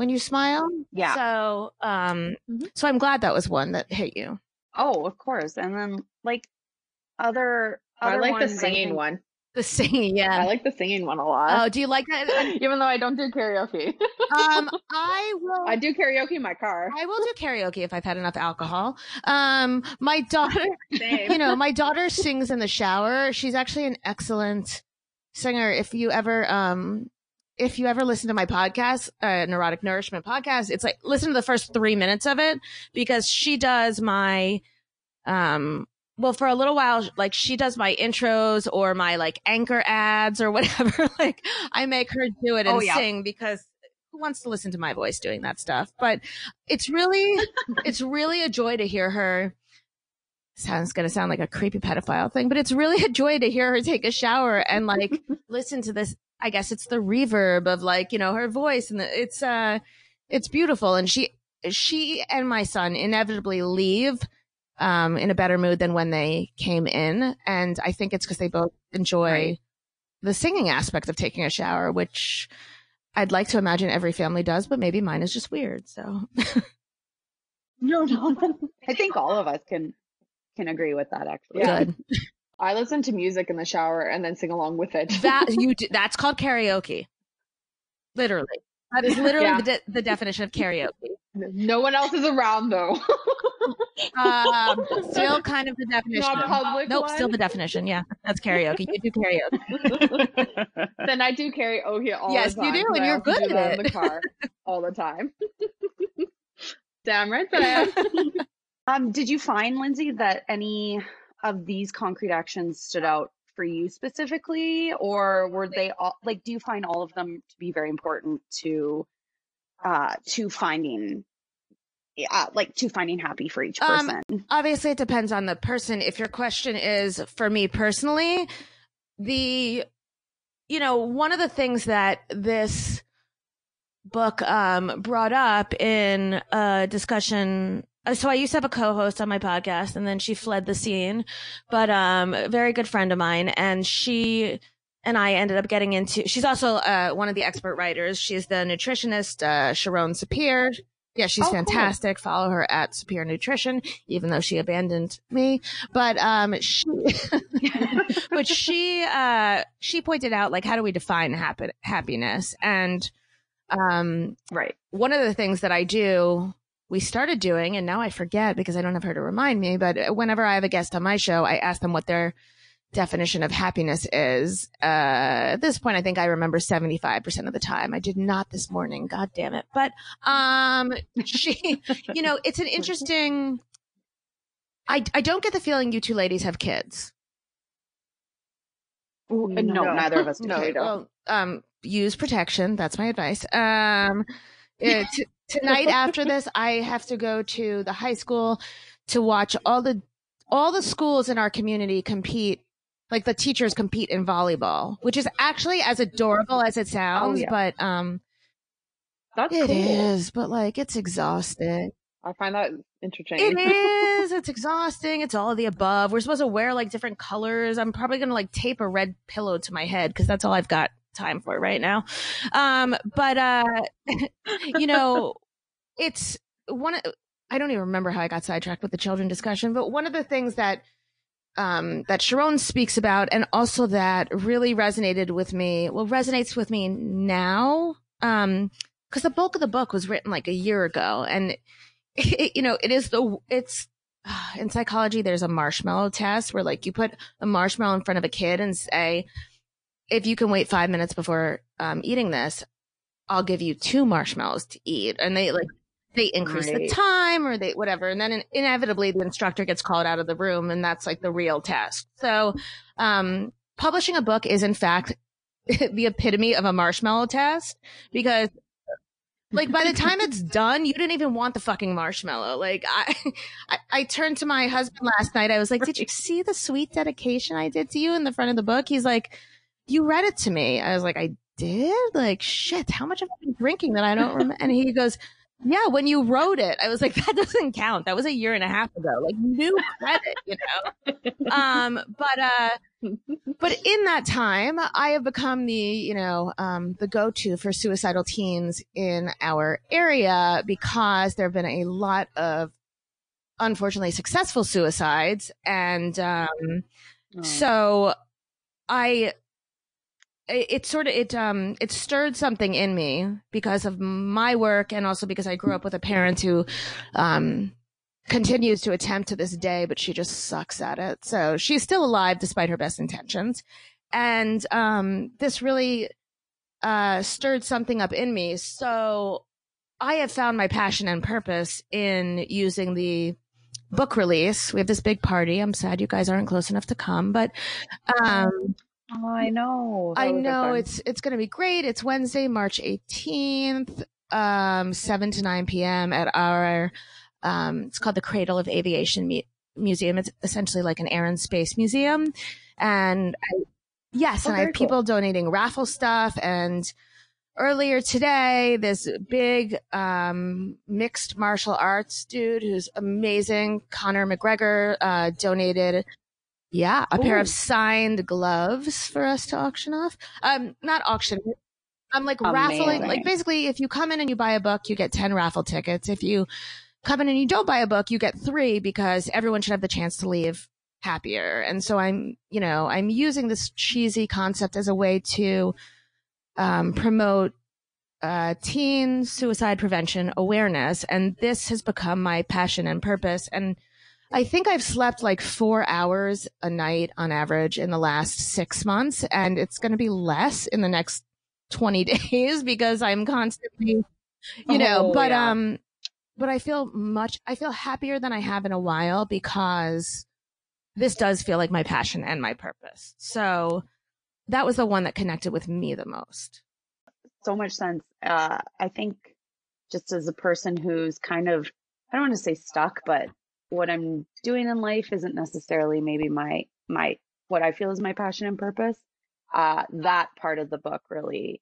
when you smile. Yeah. So, um, Mhm. so I'm glad that was one that hit you. Oh, of course. And then like other, I like the ones, I singing think- one. The singing, yeah. I like the singing one a lot. Oh, do you like that? Even though I don't do karaoke. Um, I will. I do karaoke in my car. I will do karaoke if I've had enough alcohol. Um, my daughter, you know, my daughter sings in the shower. She's actually an excellent singer. If you ever, um, if you ever listen to my podcast, uh, Neurotic Nourishment podcast, it's like listen to the first three minutes of it because she does my, um, well, for a little while, like she does my intros or my like anchor ads or whatever. like I make her do it and Oh, yeah. sing because who wants to listen to my voice doing that stuff? But it's really, it's really a joy to hear her. Sounds going to sound like a creepy pedophile thing, but it's really a joy to hear her take a shower and like listen to this. I guess it's the reverb of like, you know, her voice and the, it's, uh, it's beautiful. And she, she and my son inevitably leave, um, in a better mood than when they came in. And I think it's because they both enjoy Right. the singing aspect of taking a shower, which I'd like to imagine every family does, but maybe mine is just weird. So No, no. I think all of us can can agree with that actually. Yeah. good. I listen to music in the shower and then sing along with it. That you do, that's called karaoke. Literally. That is literally Yeah. the, de- the definition of karaoke. no one else is around though. Um, still kind of the definition. Not public. Nope, one. still the definition. Yeah, that's karaoke. You do karaoke. Then I do karaoke all Yes, the time. Yes, you do, and you're good at it. in the car all the time. Damn right that I am. Um, did you find, Lindsay, that any of these concrete actions stood out for you specifically, or were they all like? Do you find all of them to be very important to, uh, to finding, uh, like to finding happy for each Um, person? Obviously, it depends on the person. If your question is for me personally, the, you know, one of the things that this book um, brought up in a discussion. Uh, So I used to have a co-host on my podcast, and then she fled the scene. But um, a very good friend of mine, and she and I ended up getting into. She's also uh, one of the expert writers. She's the nutritionist uh, Sharon Sapir. Yeah, she's Oh, cool. fantastic. Follow her at Superior Nutrition, even though she abandoned me. But um, she, but she, uh, she pointed out like, how do we define happy- happiness? And um, Right. one of the things that I do, we started doing, and now I forget because I don't have her to remind me. But whenever I have a guest on my show, I ask them what their definition of happiness is. Uh, at this point, I think I remember 75% of the time. I did not this morning. God damn it. But, um, she, you know, it's an interesting, I, I don't get the feeling you two ladies have kids. no, no. neither of us do. No. Well, um, use protection. That's my advice. Um, it, t- tonight after this, I have to go to the high school to watch all the all the schools in our community compete. Like the teachers compete in volleyball, which is actually as adorable as it sounds, yeah. but um, That's it cool. is. But like, it's exhausting. I find that entertaining. It is. It's exhausting. It's all of the above. We're supposed to wear like different colors. I'm probably going to like tape a red pillow to my head because that's all I've got time for right now. Um, but, uh, you know, it's one, I don't even remember how I got sidetracked with the children discussion, but one of the things that, um, that Sharon speaks about and also that really resonated with me, well, resonates with me now. Um, cause the bulk of the book was written like a year ago and it, you know, it is the, it's, in psychology, there's a marshmallow test where like you put a marshmallow in front of a kid and say, if you can wait five minutes before um, eating this, I'll give you two marshmallows to eat. And they like, they increase the time or they, whatever. And then in- inevitably the instructor gets called out of the room and that's like the real test. So, um, publishing a book is in fact the epitome of a marshmallow test because like by the time it's done, you didn't even want the fucking marshmallow. Like I, I, I turned to my husband last night. I was like, "Did you see the sweet dedication I did to you in the front of the book?" He's like, "You read it to me." I was like, "I did." Like shit, how much have I been drinking that I don't remember? And he goes, "Yeah, when you wrote it." I was like, "That doesn't count. That was a year and a half ago. Like new credit, you know." Um, but uh, but in that time, I have become the, you know, um, the go-to for suicidal teens in our area because there have been a lot of unfortunately successful suicides. And, um, Oh. so I, it, it sort of, it, um, it stirred something in me because of my work and also because I grew up with a parent who, um, continues to attempt to this day, but she just sucks at it. So she's still alive despite her best intentions. And um, this really uh, stirred something up in me. So I have found my passion and purpose in using the book release. We have this big party. I'm sad you guys aren't close enough to come, but um, Oh, I know. That I know it's it's going to be great. It's Wednesday, March 18th, um, 7 to 9 p.m. at our um, it's called the Cradle of Aviation Mu- Museum. It's essentially like an air and space museum, and I, yes, Oh, and I have cool. people donating raffle stuff. And earlier today, this big um, mixed martial arts dude who's amazing, Conor McGregor, uh, donated. Yeah, a pair of signed gloves for us to auction off. Um, not auction. I'm like raffling. Like basically, if you come in and you buy a book, you get ten raffle tickets. If you come in and you don't buy a book, you get three because everyone should have the chance to leave happier. And so I'm, you know, I'm using this cheesy concept as a way to um, promote uh, teen suicide prevention awareness. And this has become my passion and purpose. And I think I've slept like four hours a night on average in the last six months. And it's going to be less in the next 20 days because I'm constantly, you know, Oh, but, yeah. um, but I feel much, I feel happier than I have in a while because this does feel like my passion and my purpose. So that was the one that connected with me the most. so much sense. Uh, I think just as a person who's kind of, I don't want to say stuck, but what I'm doing in life isn't necessarily maybe my, my, what I feel is my passion and purpose. Uh, that part of the book really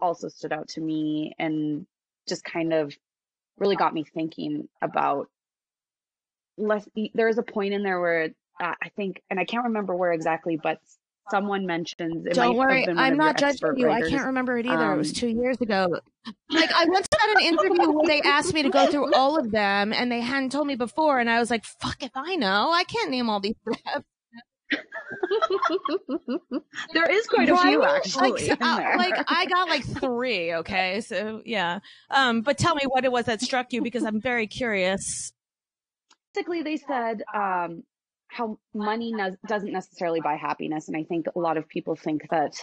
also stood out to me and just kind of really got me thinking about less, there is a point in there where uh, I think, and I can't remember where exactly, but someone mentions, it Don't worry, I'm not judging you. writers. I can't remember it either. it was Um, two years ago. Like I once had an interview where they asked me to go through all of them, and they hadn't told me before, and I was like, "Fuck if I know. I can't name all these steps." There is quite a few actually. Like, in uh, like I got like three. Okay, so yeah. Um, but tell me what it was that struck you because I'm very curious. basically they said um, how money no- doesn't necessarily buy happiness, and I think a lot of people think that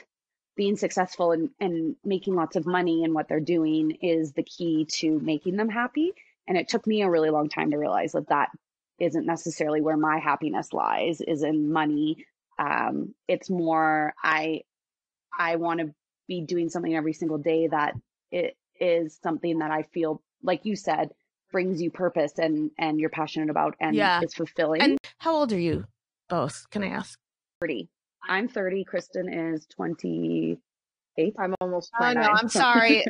being successful and, and making lots of money in what they're doing is the key to making them happy. And it took me a really long time to realize that that isn't necessarily where my happiness lies is in money. Um, it's more I I want to be doing something every single day that it is something that I feel like you said brings you purpose and and you're passionate about and Yeah. is fulfilling. And how old are you, both? Can I ask? 30. I'm 30. Kristen is 28. I'm almost. Oh no, I'm sorry.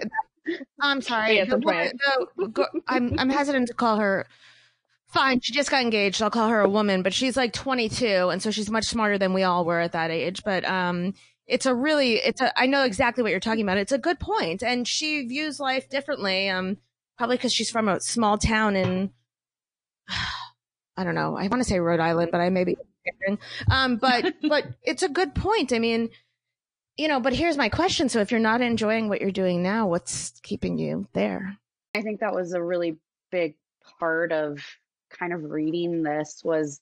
I'm sorry. Yeah, that's The- right. the- go- I'm I'm hesitant to call her. Fine, she just got engaged. I'll call her a woman, but she's like 22, and so she's much smarter than we all were at that age. But um, it's a really, it's a. I know exactly what you're talking about. It's a good point, and she views life differently. Um, probably because she's from a small town in. I don't know. I want to say Rhode Island, but I may be. Um, but but it's a good point. I mean, you know, but here's my question. So if you're not enjoying what you're doing now, what's keeping you there? I think that was a really big part of kind of reading this was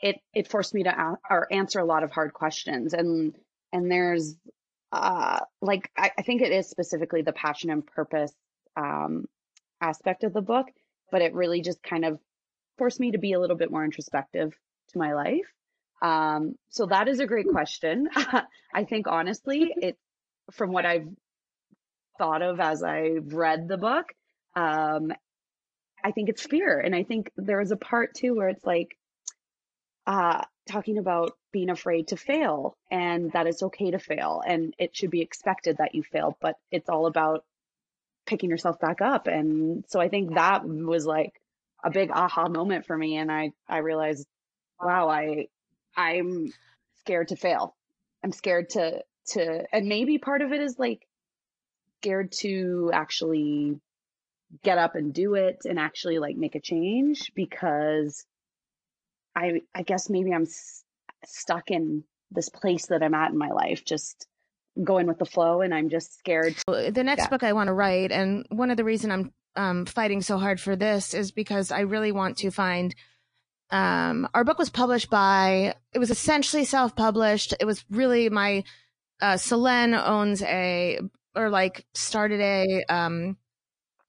it it forced me to a- or answer a lot of hard questions and and there's uh, like I, I think it is specifically the passion and purpose um, aspect of the book, but it really just kind of forced me to be a little bit more introspective to my life. Um, so that is a great question. I think honestly, it from what I've thought of as I've read the book, um, I think it's fear, and I think there is a part too where it's like uh, talking about being afraid to fail and that it's okay to fail and it should be expected that you fail, but it's all about picking yourself back up. And so I think that was like a big aha moment for me. And I, I realized, wow, I, I'm scared to fail. I'm scared to, to, and maybe part of it is like scared to actually get up and do it and actually like make a change because I, I guess maybe I'm s- stuck in this place that I'm at in my life, just going with the flow and I'm just scared. The next Yeah. book I want to write, and one of the reason I'm um, fighting so hard for this is because I really want to find. Um, our book was published by. It was essentially self-published. It was really my. Uh, Selene owns a or like started a um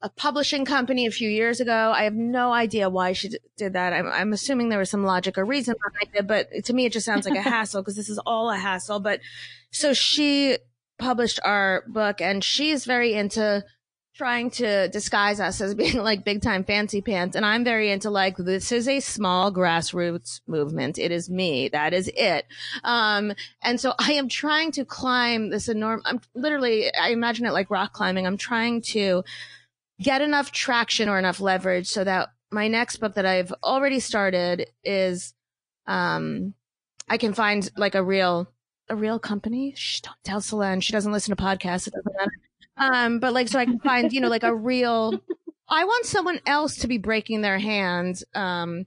a publishing company a few years ago. I have no idea why she d- did that. I'm, I'm assuming there was some logic or reason behind it, but to me, it just sounds like a hassle because this is all a hassle. But so she published our book and she's very into trying to disguise us as being like big time fancy pants. And I'm very into like, this is a small grassroots movement. It is me. That is it. Um, and so I am trying to climb this enormous, I'm literally, I imagine it like rock climbing. I'm trying to get enough traction or enough leverage so that my next book that I've already started is, um, I can find like a real, a real company. Shh, don't tell Selene. She doesn't listen to podcasts. It doesn't matter. Um, but like, so I can find, you know, like a real, I want someone else to be breaking their hands, um,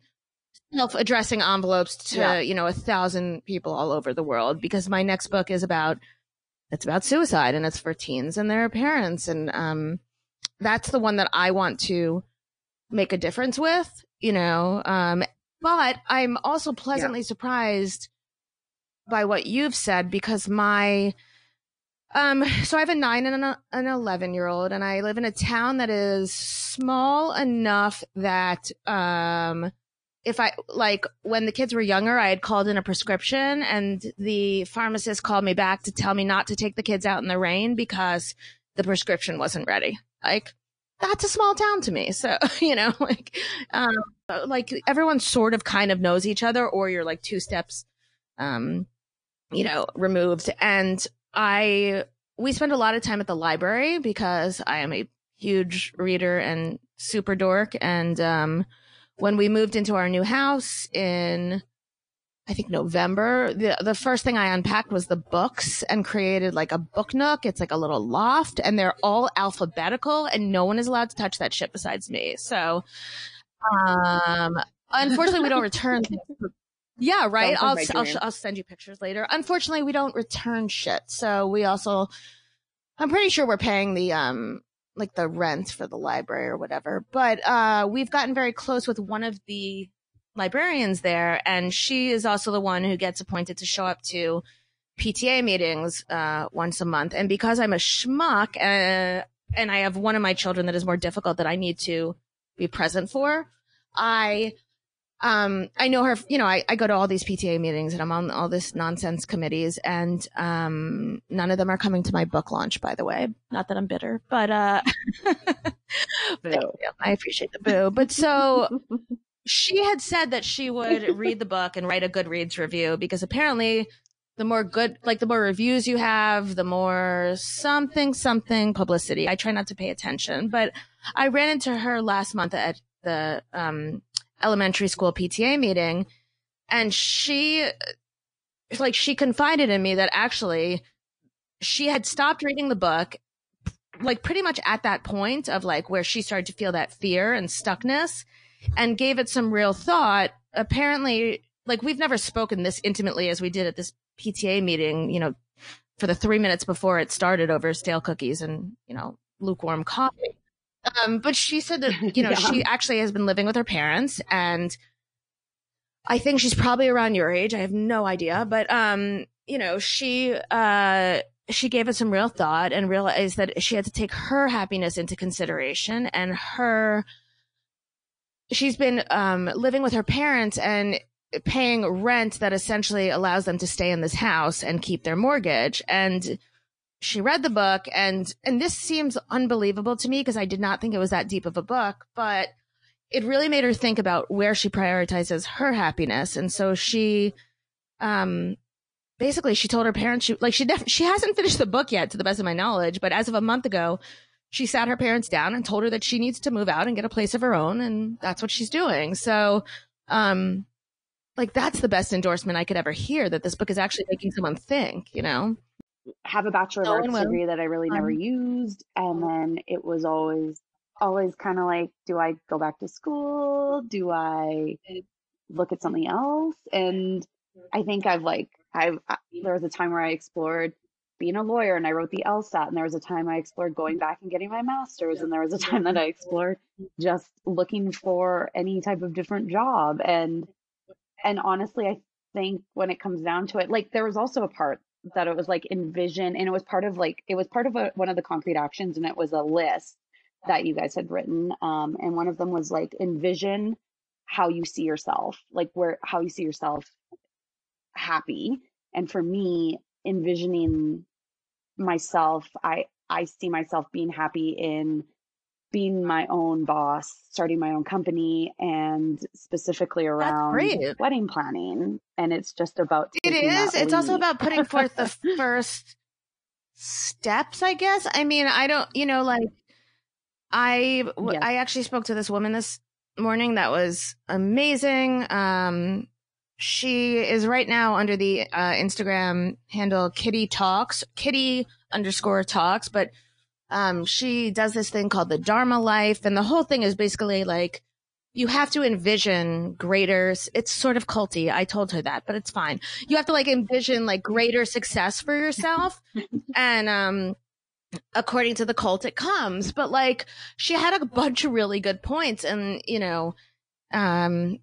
self-addressing envelopes to, Yeah. you know, a thousand people all over the world because my next book is about, it's about suicide and it's for teens and their parents. And, um, that's the one that I want to make a difference with, you know, um, but I'm also pleasantly surprised by what you've said because my, um, so I have a nine and an, an 11 year old and I live in a town that is small enough that, um, if I like when the kids were younger, I had called in a prescription and the pharmacist called me back to tell me not to take the kids out in the rain because the prescription wasn't ready. Like that's a small town to me. So, you know, like, um, like everyone sort of kind of knows each other or you're like two steps, um, you know, removed. And I, we spend a lot of time at the library because I am a huge reader and super dork. And, um, when we moved into our new house in, I think November, the, the first thing I unpacked was the books and created like a book nook. It's like a little loft and they're all alphabetical and no one is allowed to touch that shit besides me. So, um, unfortunately we don't return. Yeah, right. I'll, I'll. I'll send you pictures later. Unfortunately, we don't return shit. So we also, I'm pretty sure we're paying the, um, like the rent for the library or whatever. But, uh, we've gotten very close with one of the librarians there. And she is also the one who gets appointed to show up to PTA meetings, uh, once a month. And because I'm a schmuck, uh, and I have one of my children that is more difficult that I need to be present for, I, um, I know her, you know, I, I go to all these PTA meetings and I'm on all this nonsense committees and, um, none of them are coming to my book launch, by the way. Not that I'm bitter, but, uh. I appreciate the boo. But so she had said that she would read the book and write a good Goodreads review because apparently the more good, like the more reviews you have, the more something, something publicity. I try not to pay attention, but I ran into her last month at the, um, elementary school PTA meeting and she, like, she confided in me that actually she had stopped reading the book like pretty much at that point of like where she started to feel that fear and stuckness and gave it some real thought. Apparently, like we've never spoken this intimately as we did at this PTA meeting, you know, for the three minutes before it started over stale cookies and, you know, lukewarm coffee. Um, but she said that, you know, Yeah. she actually has been living with her parents and I think she's probably around your age. I have no idea, but, um, you know, she, uh, she gave it some real thought and realized that she had to take her happiness into consideration and her she's been um, living with her parents and paying rent that essentially allows them to stay in this house and keep their mortgage and she read the book and and this seems unbelievable to me because I did not think it was that deep of a book but it really made her think about where she prioritizes her happiness. And so she um basically she told her parents she like she def- she hasn't finished the book yet to the best of my knowledge but as of a month ago she sat her parents down and told her that she needs to move out and get a place of her own and that's what she's doing. So um like that's the best endorsement i could ever hear that this book is actually making someone think you know have a bachelor of No arts degree that I really never Um, used, and then it was always always kind of like, do I go back to school? Do I look at something else? And I think I've like I've I, there was a time where I explored being a lawyer and I wrote the LSAT, and there was a time I explored going back and getting my master's, and there was a time that I explored just looking for any type of different job, and and honestly, I think when it comes down to it, like there was also a part that it was like envision and it was part of like it was part of a, one of the concrete actions and it was a list that you guys had written um and one of them was like envision how you see yourself like where how you see yourself happy. And for me envisioning myself i i see myself being happy in being my own boss starting my own company and specifically around wedding planning and it's just about It is. It's also about putting forth the first steps, I guess. I mean, I don't, you know, like I Yes. I actually spoke to this woman this morning that was amazing. Um, she is right now under the uh, Instagram handle Kitty Talks, Kitty underscore Talks, but um, she does this thing called the Dharma Life, and the whole thing is basically like you have to envision greater. It's sort of culty. I told her that, but it's fine. You have to like envision like greater success for yourself, and um, according to the cult, it comes. But like she had a bunch of really good points, and you know, um,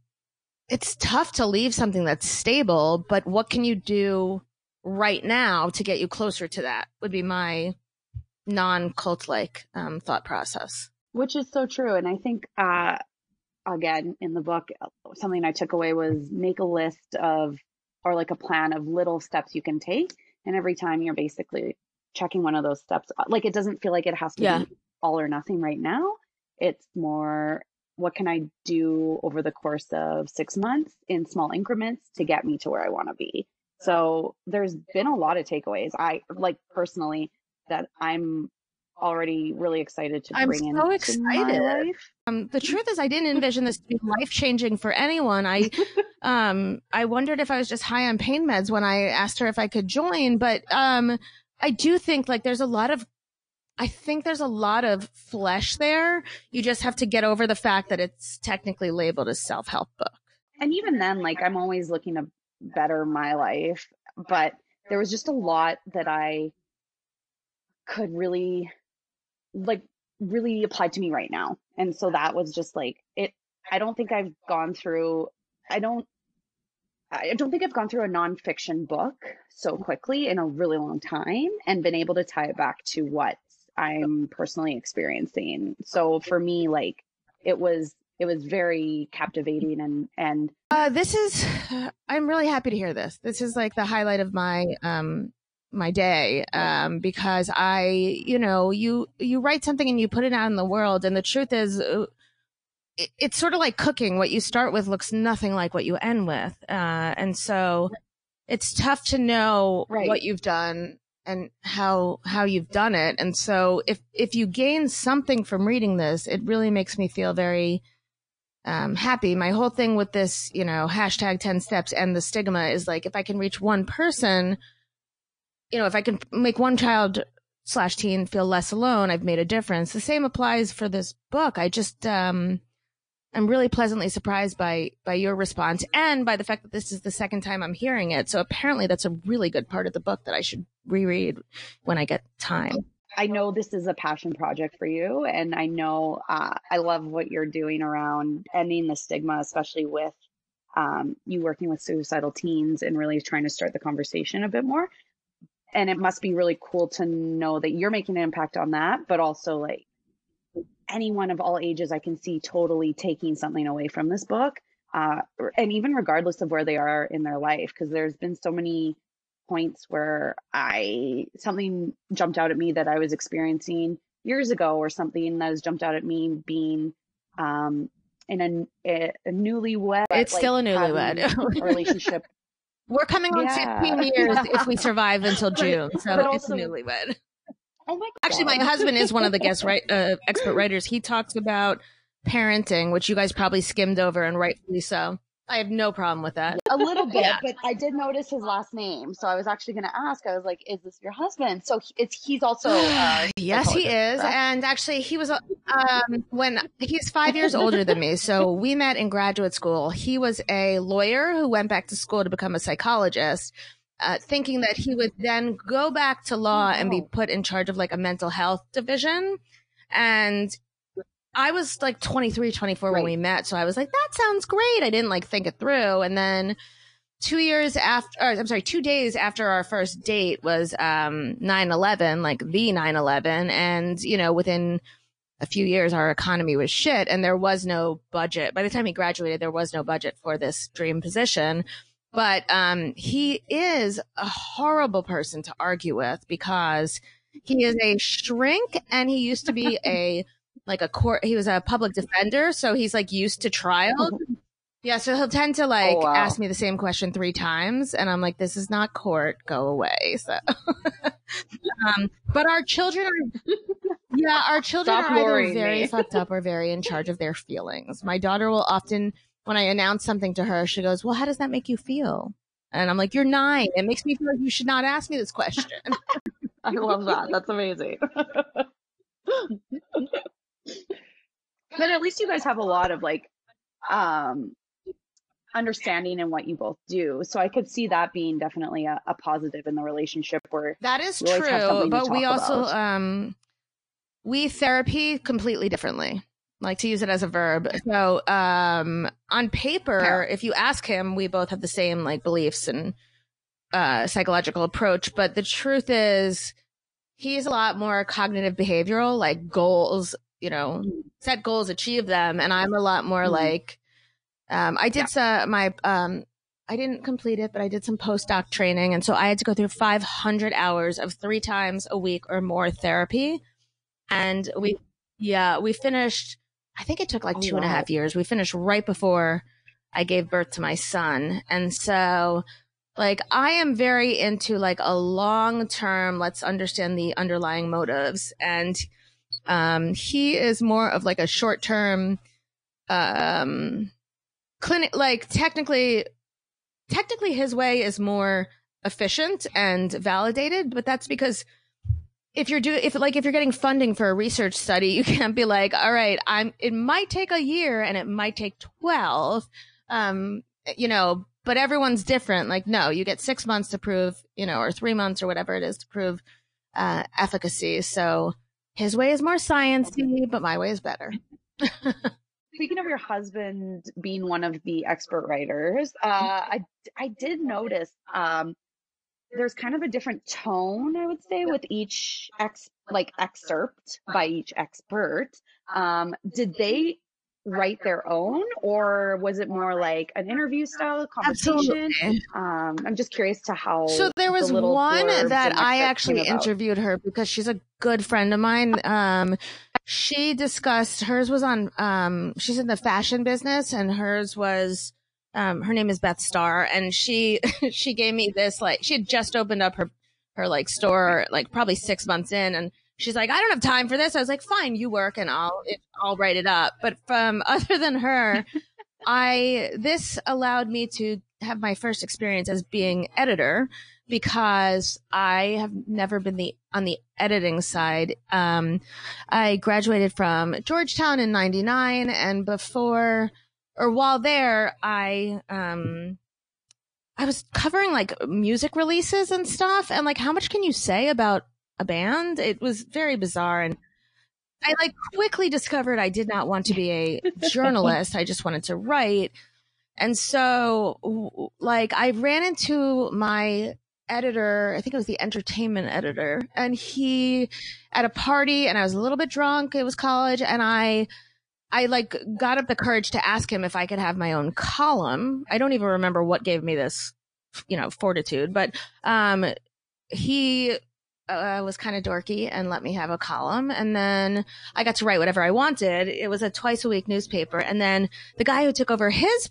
it's tough to leave something that's stable. But what can you do right now to get you closer to that? Would be my non-cult like um, thought process. which is so true and i think uh again in the book something i took away was make a list of or like a plan of little steps you can take and every time you're basically checking one of those steps uh, like it doesn't feel like it has to Yeah. be all or nothing right now it's more what can i do over the course of six months in small increments to get me to where i want to be so there's been a lot of takeaways i like personally that i'm already really excited to bring in. I'm bring so excited. Um, the truth is, I didn't envision this to be life changing for anyone. I, um, I wondered if I was just high on pain meds when I asked her if I could join. But um, I do think like there's a lot of, I think there's a lot of flesh there. You just have to get over the fact that it's technically labeled as self help book. And even then, like I'm always looking to better my life, but there was just a lot that I could really like really apply to me right now. And so that was just like it I don't think I've gone through I don't I don't think I've gone through a nonfiction book so quickly in a really long time and been able to tie it back to what I'm personally experiencing. So for me, like it was it was very captivating and and Uh, this is, I'm really happy to hear this. This is like the highlight of my, um, my day, um, because I, you know, you, you write something and you put it out in the world. And the truth is, uh, it, it's sort of like cooking. What you start with looks nothing like what you end with. Uh, and so it's tough to know Right. what you've done and how, how you've done it. And so if, if you gain something from reading this, it really makes me feel very, um, happy. My whole thing with this, you know, hashtag 10 steps and the stigma is like, if I can reach one person, you know, if I can make one child slash teen feel less alone, I've made a difference. The same applies for this book. I just, um, I'm really pleasantly surprised by, by your response and by the fact that this is the second time I'm hearing it. So apparently that's a really good part of the book that I should reread when I get time. I know this is a passion project for you, and I know uh, I love what you're doing around ending the stigma, especially with um, you working with suicidal teens and really trying to start the conversation a bit more. And it must be really cool to know that you're making an impact on that, but also like anyone of all ages, I can see totally taking something away from this book. Uh, and even regardless of where they are in their life, because there's been so many points where I something jumped out at me that I was experiencing years ago, or something that has jumped out at me being um, in a, a newlywed. It's like, still a newlywed. relationship. We're coming on Yeah. 16 years if we survive until June, so but it's also- newlywed. Oh my Actually, my husband is one of the guest right, uh, expert writers. He talks about parenting, which you guys probably skimmed over, and rightfully so. I have no problem with that. a little bit, Yeah. but I did notice his last name, so I was actually going to ask. I was like, "Is this your husband?" So he- it's he's also uh, yes, he is, correct? and actually, he was um, when he's five years older than me. So we met in graduate school. He was a lawyer who went back to school to become a psychologist. Uh, thinking that he would then go back to law and be put in charge of like a mental health division. And I was like 23, 24 when we met. So I was like, that sounds great. I didn't like think it through. And then two years after, or, I'm sorry, two days after our first date was um 9-11, like the 9-11. And, you know, within a few years, our economy was shit and there was no budget. By the time he graduated, there was no budget for this dream position. But um, he is a horrible person to argue with because he is a shrink and he used to be a like a court he was a public defender so he's like used to trial yeah so he'll tend to like Oh, wow. ask me the same question three times and i'm like this is not court. Go away. So um but our children are yeah our children Stop are either very me. fucked up or very in charge of their feelings. My daughter will often when i announce something to her she goes well how does that make you feel? And i'm like you're nine. It makes me feel like you should not ask me this question. I love that. That's amazing. but at least you guys have a lot of like um understanding in what you both do. So I could see that being definitely a, a positive in the relationship where That is You always have true, but we also about. um we therapy completely differently. Like to use it as a verb. So um on paper, if you ask him, we both have the same like beliefs and uh psychological approach, but the truth is he's a lot more cognitive behavioral, like goals, you know, set goals, achieve them, and I'm a lot more Mhm. like um I did some my um I didn't complete it, but I did some postdoc training. And so I had to go through 500 hours of three times a week or more therapy. And we, yeah, we finished, I think it took like Oh, two and a half wow. years. We finished right before I gave birth to my son. And so, like, I am very into like a long term, let's understand the underlying motives. And, um, he is more of like a short term, um, clinic, like technically technically his way is more efficient and validated, but that's because if you're doing if like if you're getting funding for a research study, you can't be like, all right, I'm it might take a year and it might take 12. Um, you know, but everyone's different. Like, no, you get six months to prove, you know, or three months or whatever it is to prove uh efficacy. So his way is more sciencey, but my way is better. Speaking of your husband being one of the expert writers, uh, I I did notice um, there's kind of a different tone, I would say, with each ex like excerpt by each expert. Um, did they write their own, or was it more like an interview style conversation? Um, I'm just curious to how. So there was the one that I actually interviewed her because she's a good friend of mine. Um, she discussed hers was on. Um, she's in the fashion business, and hers was. Um, her name is Beth Starr, and she she gave me this like she had just opened up her her like store like probably six months in, and she's like, I don't have time for this. I was like, fine, you work, and I'll I'll write it up. But from other than her, I this allowed me to have my first experience as being editor because I have never been the on the editing side. Um, I graduated from Georgetown in '99, and before or while there, I um, I was covering like music releases and stuff, and like how much can you say about a band? It was very bizarre and. I like quickly discovered I did not want to be a journalist. I just wanted to write. And so, like, I ran into my editor, I think it was the entertainment editor, and he at a party and I was a little bit drunk. It was college and I I like got up the courage to ask him if I could have my own column. I don't even remember what gave me this, you know, fortitude, but um he uh, was kind of dorky and let me have a column. And then I got to write whatever I wanted. It was a twice a week newspaper. And then the guy who took over his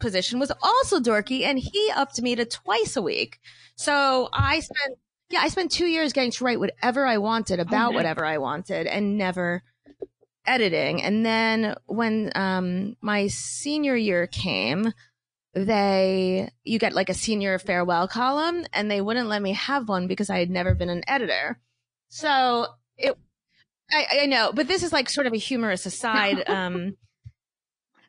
position was also dorky and he upped me to twice a week. So I spent, yeah, I spent two years getting to write whatever I wanted about nice. whatever I wanted and never editing. And then when, um, my senior year came, they, you get like a senior farewell column and they wouldn't let me have one because I had never been an editor. So it, I, I know, but this is like sort of a humorous aside. Um,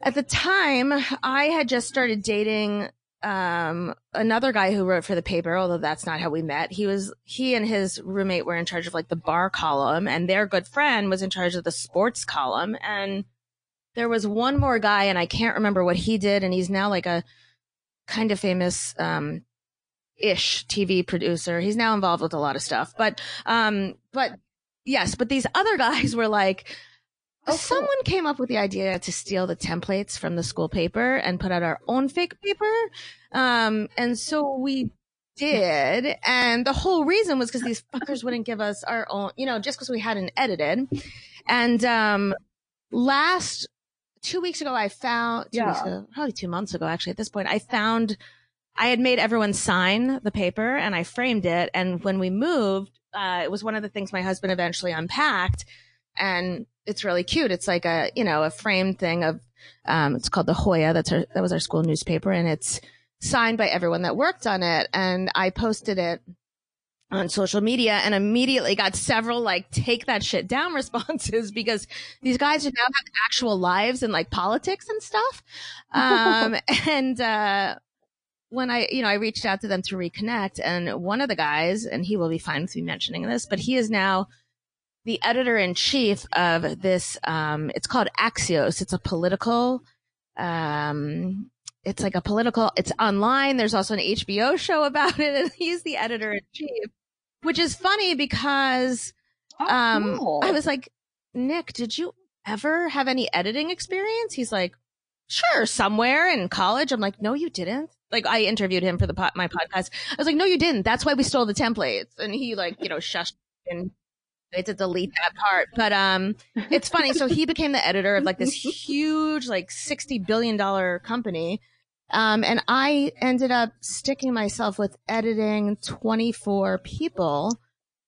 at the time, I had just started dating um, another guy who wrote for the paper, although that's not how we met. He was he and his roommate were in charge of like the bar column, and their good friend was in charge of the sports column. And there was one more guy, and I can't remember what he did, and he's now like a kind of famous um, ish TV producer. He's now involved with a lot of stuff, but um, but yes, but these other guys were like Oh, cool. Someone came up with the idea to steal the templates from the school paper and put out our own fake paper. Um, and so we did. And the whole reason was because these fuckers wouldn't give us our own, you know, just because we hadn't edited. And, um, last two weeks ago, I found, two Yeah. weeks ago, probably two months ago, actually, at this point, I found, I had made everyone sign the paper and I framed it. And when we moved, uh, it was one of the things my husband eventually unpacked and it's really cute. It's like a, you know, a framed thing of, um, it's called the Hoya. That's our, that was our school newspaper and it's signed by everyone that worked on it. And I posted it on social media and immediately got several like take that shit down responses because these guys now have actual lives and like politics and stuff. Um, and, uh, when I, you know, I reached out to them to reconnect and one of the guys, and he will be fine with me mentioning this, but he is now the editor in chief of this um it's called Axios. It's a political um it's like a political it's online. There's also an HBO show about it and he's the editor in chief. Which is funny because Oh, um cool. I was like, "Nick, did you ever have any editing experience?" He's like, "Sure, somewhere in college." I'm like, "No, you didn't." Like I interviewed him for the po- my podcast. I was like, "No, you didn't. That's why we stole the templates." And he like, you know, shushed and I had to delete that part. But um it's funny. So he became the editor of like this huge, like sixty billion dollar company. Um and I ended up sticking myself with editing twenty four people.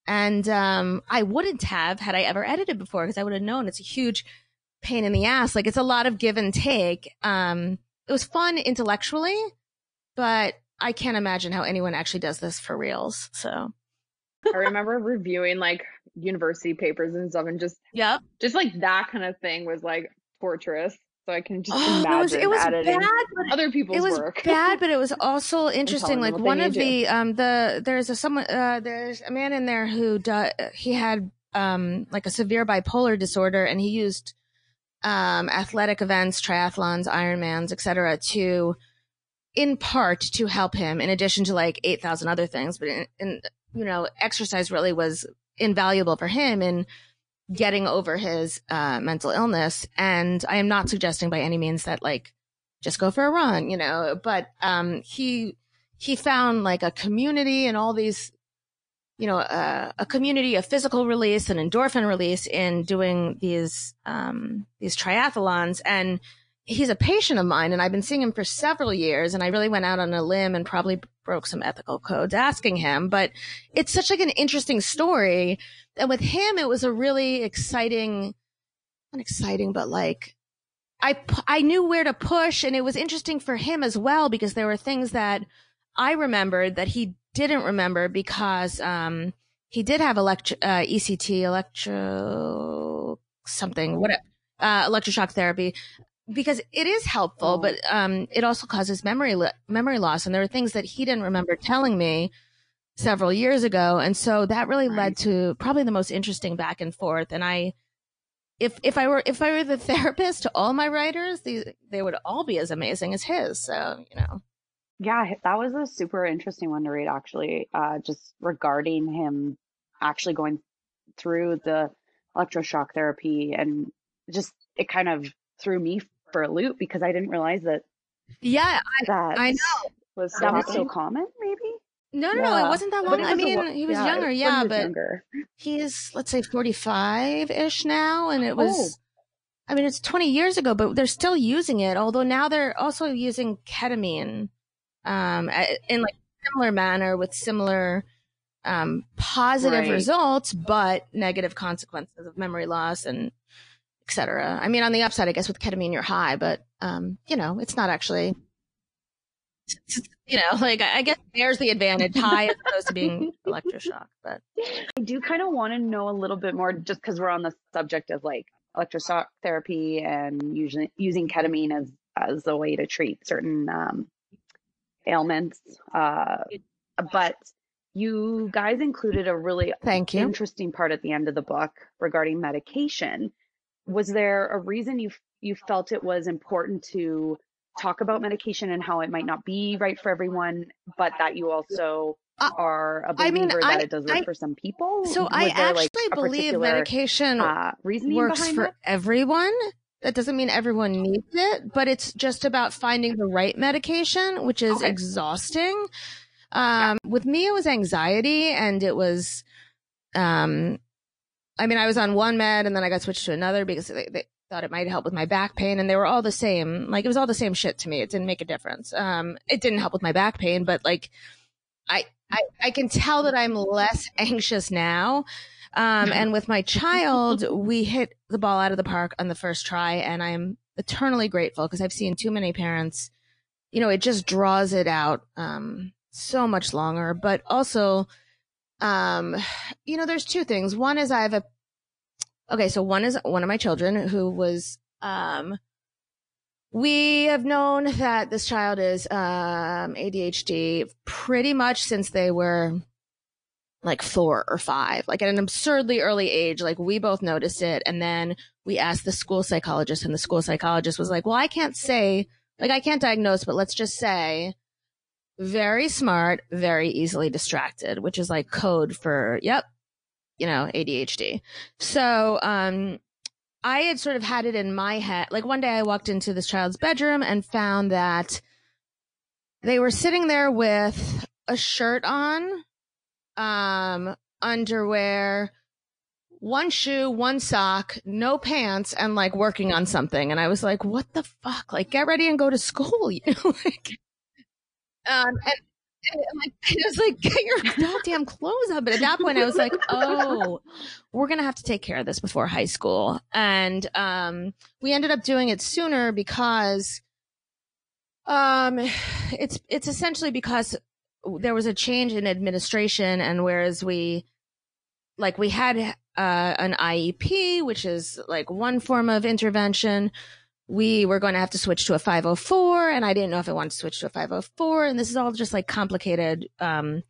And um I wouldn't have had I ever edited before because I would have known it's a huge pain in the ass. Like it's a lot of give and take. Um it was fun intellectually, but I can't imagine how anyone actually does this for reals. So I remember reviewing like university papers and stuff, and just Yep. just like that kind of thing was like torturous. So I can just Oh, imagine it was it was bad, but other people's it was work. bad, but it was also interesting. Like one of the um the there's a someone uh there's a man in there who do, he had um like a severe bipolar disorder, and he used um athletic events, triathlons, Ironmans, etc. to in part to help him in addition to like 8,000 other things but in, in you know exercise really was invaluable for him in getting over his uh, mental illness. And i am not suggesting by any means that like just go for a run you know but um he he found like a community and all these you know uh, a community of physical release and endorphin release in doing these um these triathlons. And he's a patient of mine and I've been seeing him for several years and I really went out on a limb and probably broke some ethical codes asking him, but it's such like an interesting story. And with him, it was a really exciting, not exciting, but like I, I knew where to push and it was interesting for him as well because there were things that I remembered that he didn't remember because, um, he did have elect- uh, ECT, electro something, what, uh, electroshock therapy because it is helpful, Oh. but um, it also causes memory lo- memory loss. And there were things that he didn't remember telling me several years ago, and so that really led to probably the most interesting back and forth. And I, if if I were if I were the therapist to all my writers, these they would all be as amazing as his. So you know, Yeah, that was a super interesting one to read, actually, uh, just regarding him actually going through the electroshock therapy. And just it kind of threw me for a loop because I didn't realize that Yeah, I, that I know. Was that was so common, maybe. No, no, no, it wasn't that long. I was a mean, he was yeah, younger, yeah, but younger. he's let's say 45-ish now and it was Oh. I mean, it's 20 years ago, but they're still using it. Although now they're also using ketamine, um, in like similar manner with similar, um, positive Right. results, but negative consequences of memory loss and et cetera. I mean, on the upside, I guess with ketamine, you're high, but, um, you know, it's not actually, you know, like I I guess there's the advantage high as opposed to being electroshock, but I do kind of want to know a little bit more just because we're on the subject of like electroshock therapy and usually using ketamine as as a way to treat certain um, ailments. Uh, but you guys included a really thank you. interesting part at the end of the book regarding medication. Was there a reason you you felt it was important to talk about medication and how it might not be right for everyone, but that you also Uh, are a I mean, believer I- that it does work I- for some people? So Was I there, like, actually believe medication uh, works for that? everyone. That doesn't mean everyone needs it, but it's just about finding the right medication, which is Okay. exhausting. Um, with me, it was anxiety and it was, um, I mean, I was on one med and then I got switched to another because they, they thought it might help with my back pain and they were all the same. Like it was all the same shit to me. It didn't make a difference. Um, it didn't help with my back pain, but like I, I, I can tell that I'm less anxious now. Um, and with my child, we hit the ball out of the park on the first try, and I'm eternally grateful because I've seen too many parents. You know, it just draws it out um, so much longer. But also, um, you know, there's two things. One is I have a okay, so one is one of my children who was um, we have known that this child is um, ADHD pretty much since they were like four or five, like at an absurdly early age. Like we both noticed it. And then we asked the school psychologist, and the school psychologist was like, Well, I can't say, like, I can't diagnose, but let's just say very smart, very easily distracted, which is like code for, yep, you know, ADHD. So, um, I had sort of had it in my head. Like one day I walked into this child's bedroom and found that they were sitting there with a shirt on, um, underwear, one shoe, one sock, no pants, and like working on something. And I was like, what the fuck? Like, get ready and go to school, you know? like, um, and, and like, it was like, get your goddamn clothes up. But at that point, I was like, oh, we're going to have to take care of this before high school. And, um, we ended up doing it sooner because, um, it's, it's essentially because there was a change in administration and whereas we, like we had, uh, an IEP, which is like one form of intervention. We were going to have to switch to a 504 and I didn't know if I wanted to switch to a 504. And this is all just like complicated, um,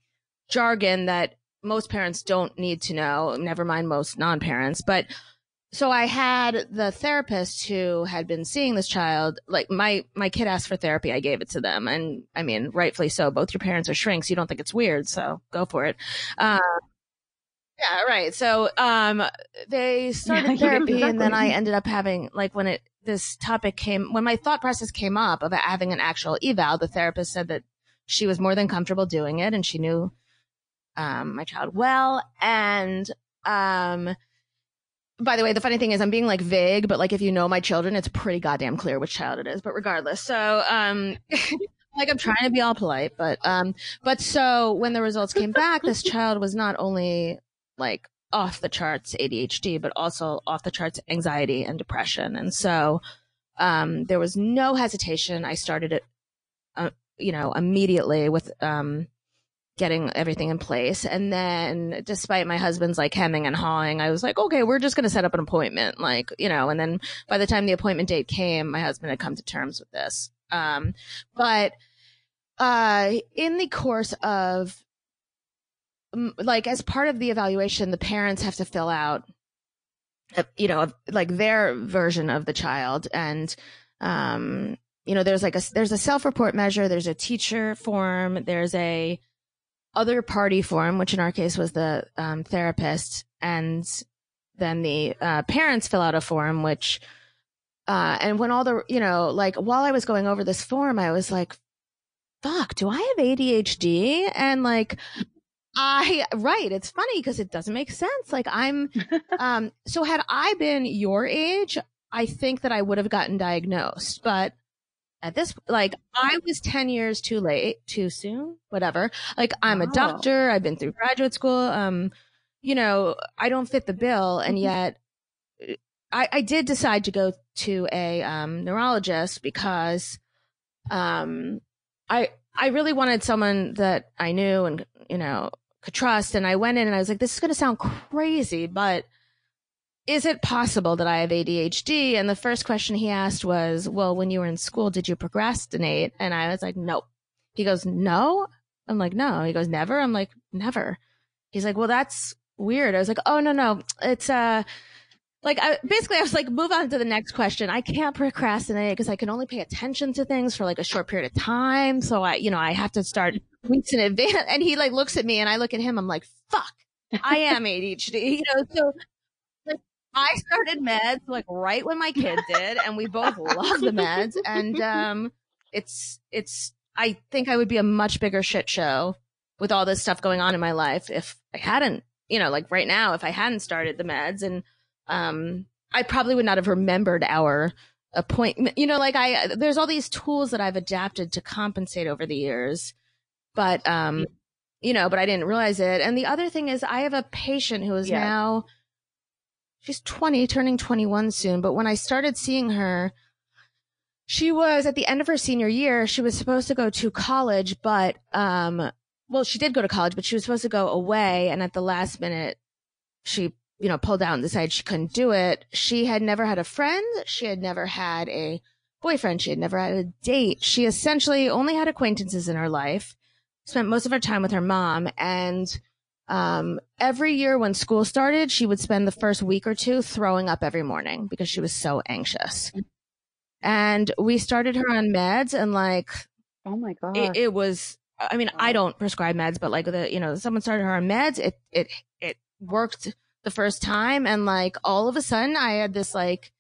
jargon that most parents don't need to know, never mind most non-parents. But so I had the therapist who had been seeing this child, like my, my kid asked for therapy. I gave it to them. And I mean, rightfully so. Both your parents are shrinks. You don't think it's weird. So go for it. Uh, yeah, right. So, um, they started Yeah, therapy and then I ended up having, like, when it, this topic came, when my thought process came up of having an actual eval, the therapist said that she was more than comfortable doing it and she knew, um, my child well. And, um, by the way, the funny thing is I'm being like vague, but like if you know my children, it's pretty goddamn clear which child it is, but regardless. So, um, like I'm trying to be all polite, but, um, but so when the results came back, this child was not only like off the charts ADHD, but also off the charts anxiety and depression. And so, um, there was no hesitation. I started it, uh, you know, immediately with, um, getting everything in place. And then despite my husband's like hemming and hawing, I was like, okay, we're just going to set up an appointment. Like, you know, and then by the time the appointment date came, my husband had come to terms with this. Um, but, uh, in the course of, like, as part of the evaluation, the parents have to fill out, uh, you know, like their version of the child and, um, you know, there's like a there's a self-report measure, there's a teacher form, there's a other party form, which in our case was the um, therapist, and then the uh, parents fill out a form, which uh, and when all the you know like while I was going over this form, I was like, "Fuck, do I have ADHD?" And like I right, it's funny because it doesn't make sense. Like I'm um so had I been your age, I think that I would have gotten diagnosed, but at this like I was 10 years too late, too soon, whatever. Like I'm a doctor, I've been through graduate school, um you know, I don't fit the bill and yet I I did decide to go to a um neurologist because um I I really wanted someone that I knew and you know trust and I went in and I was like this is going to sound crazy but is it possible that I have ADHD and the first question he asked was well when you were in school did you procrastinate? And I was like nope. He goes no? I'm like no. He goes never? I'm like never. He's like well that's weird. I was like oh no no. It's uh like I basically I was like move on to the next question. I can't procrastinate because I can only pay attention to things for like a short period of time. So I, you know, I have to start weeks in advance. And he like looks at me and I look at him. I'm like, fuck, I am ADHD. You know, so like I started meds like right when my kid did, and we both love the meds. And um, it's it's I think I would be a much bigger shit show with all this stuff going on in my life if I hadn't, you know, like right now if I hadn't started the meds and um I probably would not have remembered our appointment. You know, like I there's all these tools that I've adapted to compensate over the years. But um you know, but I didn't realize it. And the other thing is I have a patient who is Yeah. now she's 20 turning 21 soon, but when I started seeing her she was at the end of her senior year, she was supposed to go to college, but um well, she did go to college, but she was supposed to go away and at the last minute she you know, pulled out and decided she couldn't do it. She had never had a friend. She had never had a boyfriend. She had never had a date. She essentially only had acquaintances in her life, spent most of her time with her mom. And um, every year when school started, she would spend the first week or two throwing up every morning because she was so anxious. And we started her on meds and like Oh my god. it, it was i mean i don't prescribe meds but like the you know someone started her on meds it it it worked the first time and like all of a sudden i had this like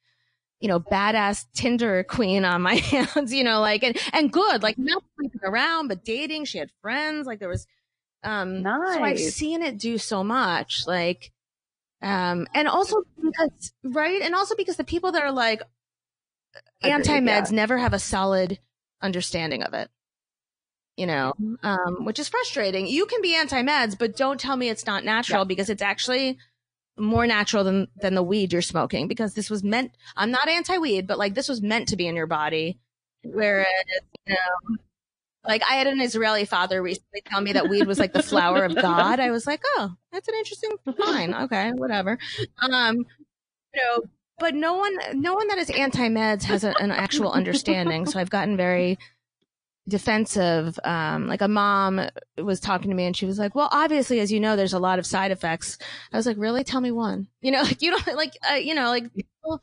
you know badass tinder queen on my hands you know like and and good like not sleeping around but dating she had friends like there was um so i've seen it do so much like um and also because right and also because the people that are like anti-meds yeah. never have a solid understanding of it you know um, which is frustrating you can be anti-meds but don't tell me it's not natural Yeah. because it's actually more natural than than the weed you're smoking because this was meant i'm not anti-weed but like this was meant to be in your body. Whereas you know like i had an israeli father recently tell me that weed was like the flower of god. I was like oh that's an interesting fine. Okay whatever. Um you know but no one no one that is anti-meds has a, an actual understanding so i've gotten very defensive um like a mom was talking to me and she was like well obviously as you know there's a lot of side effects i was like really tell me one you know like you don't like uh, you know like people,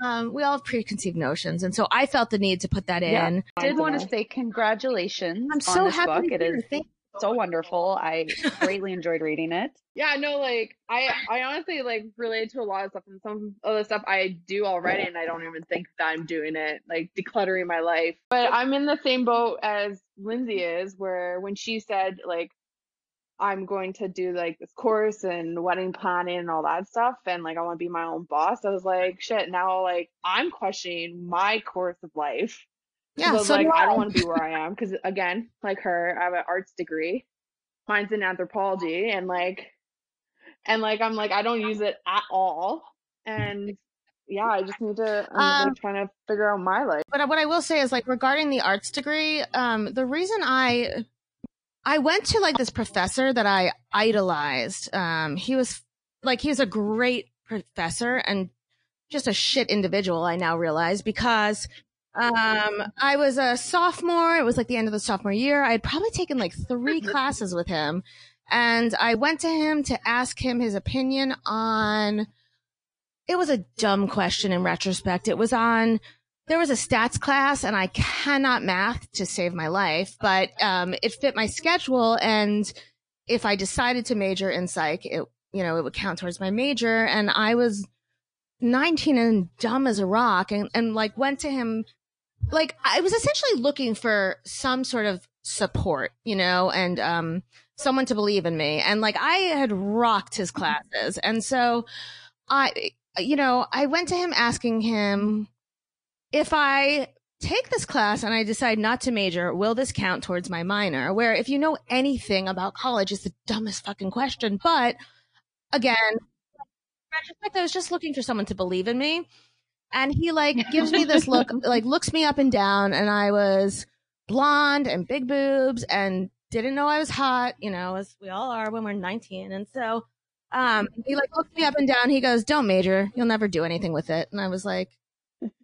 um we all have preconceived notions and so i felt the need to put that Yeah. in I did want to say congratulations i'm so happy book. to It. Thank- so wonderful. I greatly enjoyed reading it. Yeah, no, like I I honestly like relate to a lot of stuff and some of the stuff I do already and I don't even think that I'm doing it, like decluttering my life. But I'm in the same boat as Lindsay is, where when she said like I'm going to do like this course and wedding planning and all that stuff and like I want to be my own boss, I was like, shit, now like I'm questioning my course of life. Yeah so like do I I. don't want to be where I am because again, like her, I have an arts degree. Mine's in anthropology, and like, and like I'm like I don't use it at all, and yeah, I just need to. I'm Um, like trying to figure out my life. but what I will say is like regarding the arts degree, um, the reason I I went to like this professor that I idolized. Um, he was like he was a great professor and just a shit individual. I now realize because um, I was a sophomore. It was like the end of the sophomore year. I had probably taken like three classes with him, and I went to him to ask him his opinion on. It was a dumb question in retrospect. It was on there was a stats class and I cannot math to save my life, but um, it fit my schedule. And if I decided to major in psych, it, you know, it would count towards my major. And I was 19 and dumb as a rock and, and like went to him. Like I was essentially looking for some sort of support, you know, and, um, someone to believe in me. And like I had rocked his classes. And so I, you know, I went to him asking him if I take this class and I decide not to major, will this count towards my minor? Where if you know anything about college, it's the dumbest fucking question. But again, retrospect, I was just looking for someone to believe in me. And he like gives me this look, like looks me up and down, and I was blonde and big boobs and didn't know I was hot, you know, as we all are when we're 19. And so, um, he like looks me up and down. He goes, don't major. You'll never do anything with it. And I was like,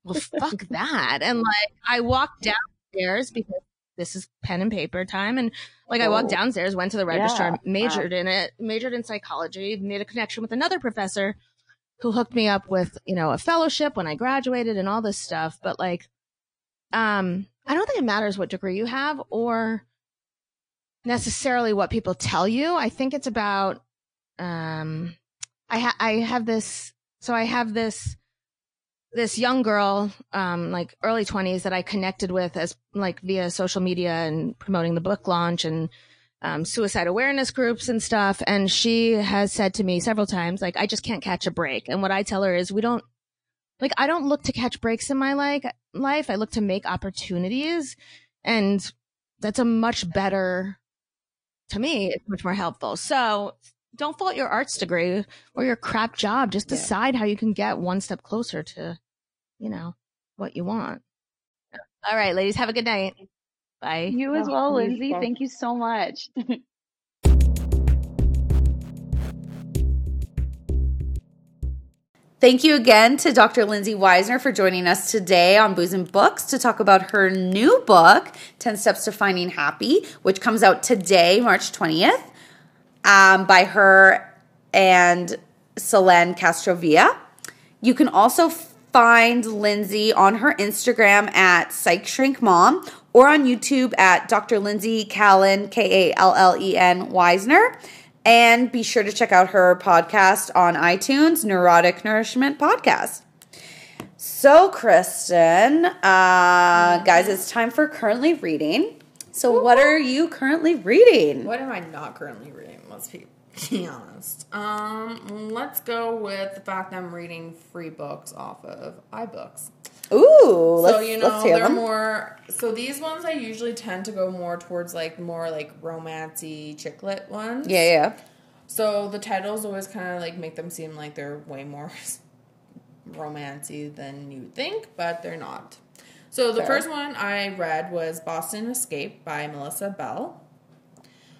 well, fuck that. And like, I walked downstairs because this is pen and paper time. And like, I walked Oh. downstairs, went to the registrar, Yeah. majored in it, majored in psychology, made a connection with another professor who hooked me up with, you know, a fellowship when I graduated and all this stuff. But like, um, I don't think it matters what degree you have or necessarily what people tell you. I think it's about, um, I ha- I have this, so I have this, this young girl, um, like early twenties that I connected with as like via social media and promoting the book launch and, um, suicide awareness groups and stuff. And she has said to me several times, like, I just can't catch a break. And what I tell her is we don't, like, I don't look to catch breaks in my like life. I look to make opportunities. And that's a much better, to me, it's much more helpful. So don't fault your arts degree or your crap job. Just Yeah. decide how you can get one step closer to, you know, what you want. All right, ladies, have a good night. Bye. You as Oh, well, Lindsay. fuck. Thank you so much. Thank you again to Dr. Lindsay Weisner for joining us today on Booze and Books to talk about her new book, 10 Steps to Finding Happy, which comes out today, March 20th, um, by her and Selene Castrovia. You can also find Lindsay on her Instagram at Psych Shrink Mom or on YouTube at Dr. Lindsay Kallen, K A L L E N Weisner. And be sure to check out her podcast on iTunes, Neurotic Nourishment Podcast. So, Kristen, uh, guys, it's time for currently reading. So, what are you currently reading? What am I not currently reading? Let's be, be honest. Um, let's go with the fact that I'm reading free books off of iBooks. Ooh, let's, so you know they're them. more. So these ones I usually tend to go more towards like more like romancy chick lit ones. yeah, yeah. So the titles always kind of like make them seem like they're way more romancy than you think, but they're not. So the Fair. first one I read was Boston Escape by Melissa Bell.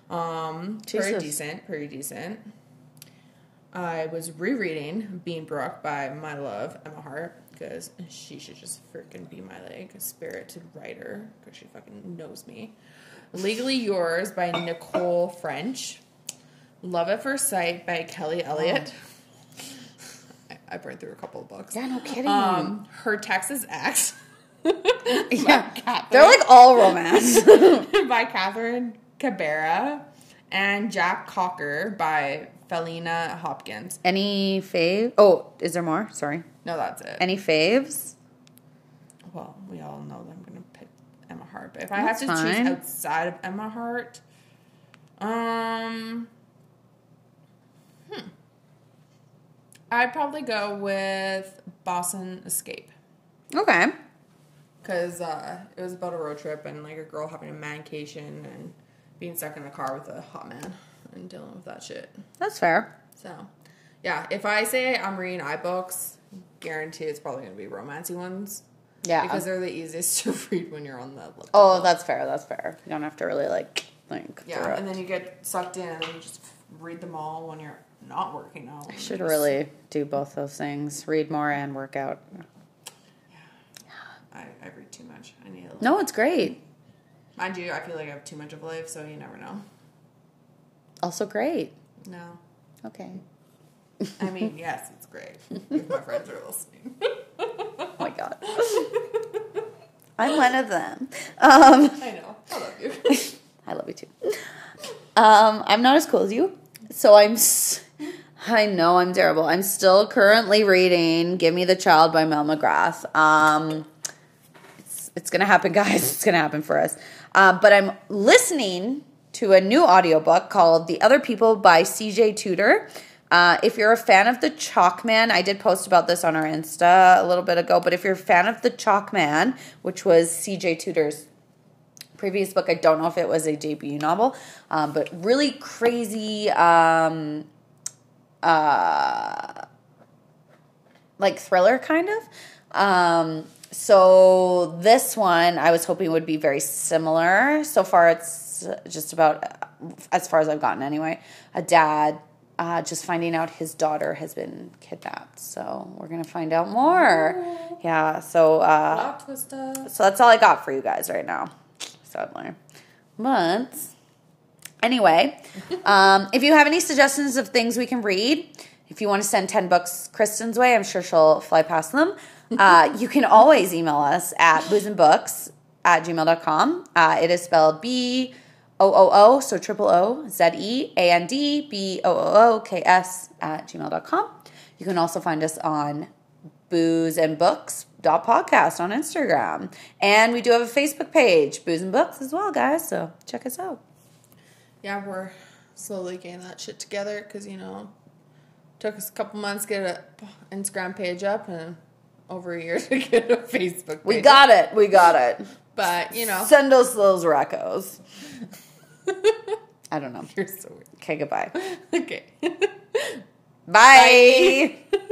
Um, pretty decent, pretty decent. I was rereading Bean Brook by my love Emma Hart because she should just freaking be my like spirited writer because she fucking knows me. Legally Yours by Nicole French. Love at First Sight by Kelly Elliott. I, I burned through a couple of books. Yeah, no kidding. Um, Her Texas Ex. yeah, they're like all romance. by Catherine Cabera and Jack Cocker by Felina Hopkins. Any fave? Oh, is there more? Sorry. No, that's it. Any faves? well, we all know that I'm gonna pick Emma Hart, but if I have to fine. choose outside of Emma Hart, um, hmm, I'd probably go with Boston Escape. Okay. Because uh, it was about a road trip and like a girl having a mancation and being stuck in a car with a hot man and dealing with that shit. That's fair. So, yeah, if I say I'm reading iBooks, guarantee it's probably going to be romancy ones Yeah. because they're the easiest to read when you're on the. oh, that's fair. That's fair. You don't have to really like think. yeah, and then you get sucked in and you just read them all when you're not working out. I should really do both those things: read more and work out. Yeah. I, I read too much. I need a little. No, it's great. Mind you, I feel like I have too much of a life, so you never know. Also great. No. Okay. I mean, yes, great. If my friends are listening. Oh my god. I'm one of them. Um, I know. I love you. I love you too. Um, I'm not as cool as you, so I'm. S- I know I'm terrible. I'm still currently reading "Give Me the Child" by Mel McGrath. Um, it's it's gonna happen, guys. It's gonna happen for us. Uh, but I'm listening to a new audiobook called "The Other People" by C.J. Tudor. Uh, if you're a fan of the Chalk Man, I did post about this on our Insta a little bit ago. But if you're a fan of the Chalk Man, which was C.J. Tudor's previous book. I don't know if it was a debut novel, um, but really crazy, um, uh, like thriller kind of. Um, so this one I was hoping would be very similar. So far, it's just about as far as I've gotten anyway. A dad. Uh, just finding out his daughter has been kidnapped, so we're gonna find out more. Yeah, so uh, so that's all I got for you guys right now, sadly. But anyway, um, if you have any suggestions of things we can read, if you want to send 10 books Kristen's way, I'm sure she'll fly past them. Uh, you can always email us at boozeandbooks at gmail.com. Uh, it is spelled B O O O, so triple O Z E A N D B O O O K S at gmail.com. You can also find us on booze and books dot podcast on Instagram. And we do have a Facebook page, Booze and Books as well, guys. So check us out. Yeah, we're slowly getting that shit together because you know, took us a couple months to get an Instagram page up and over a year to get a Facebook. page We got it. We got it. But you know, Send us those recos. I don't know. you're so weird. Okay, goodbye. Okay. Bye.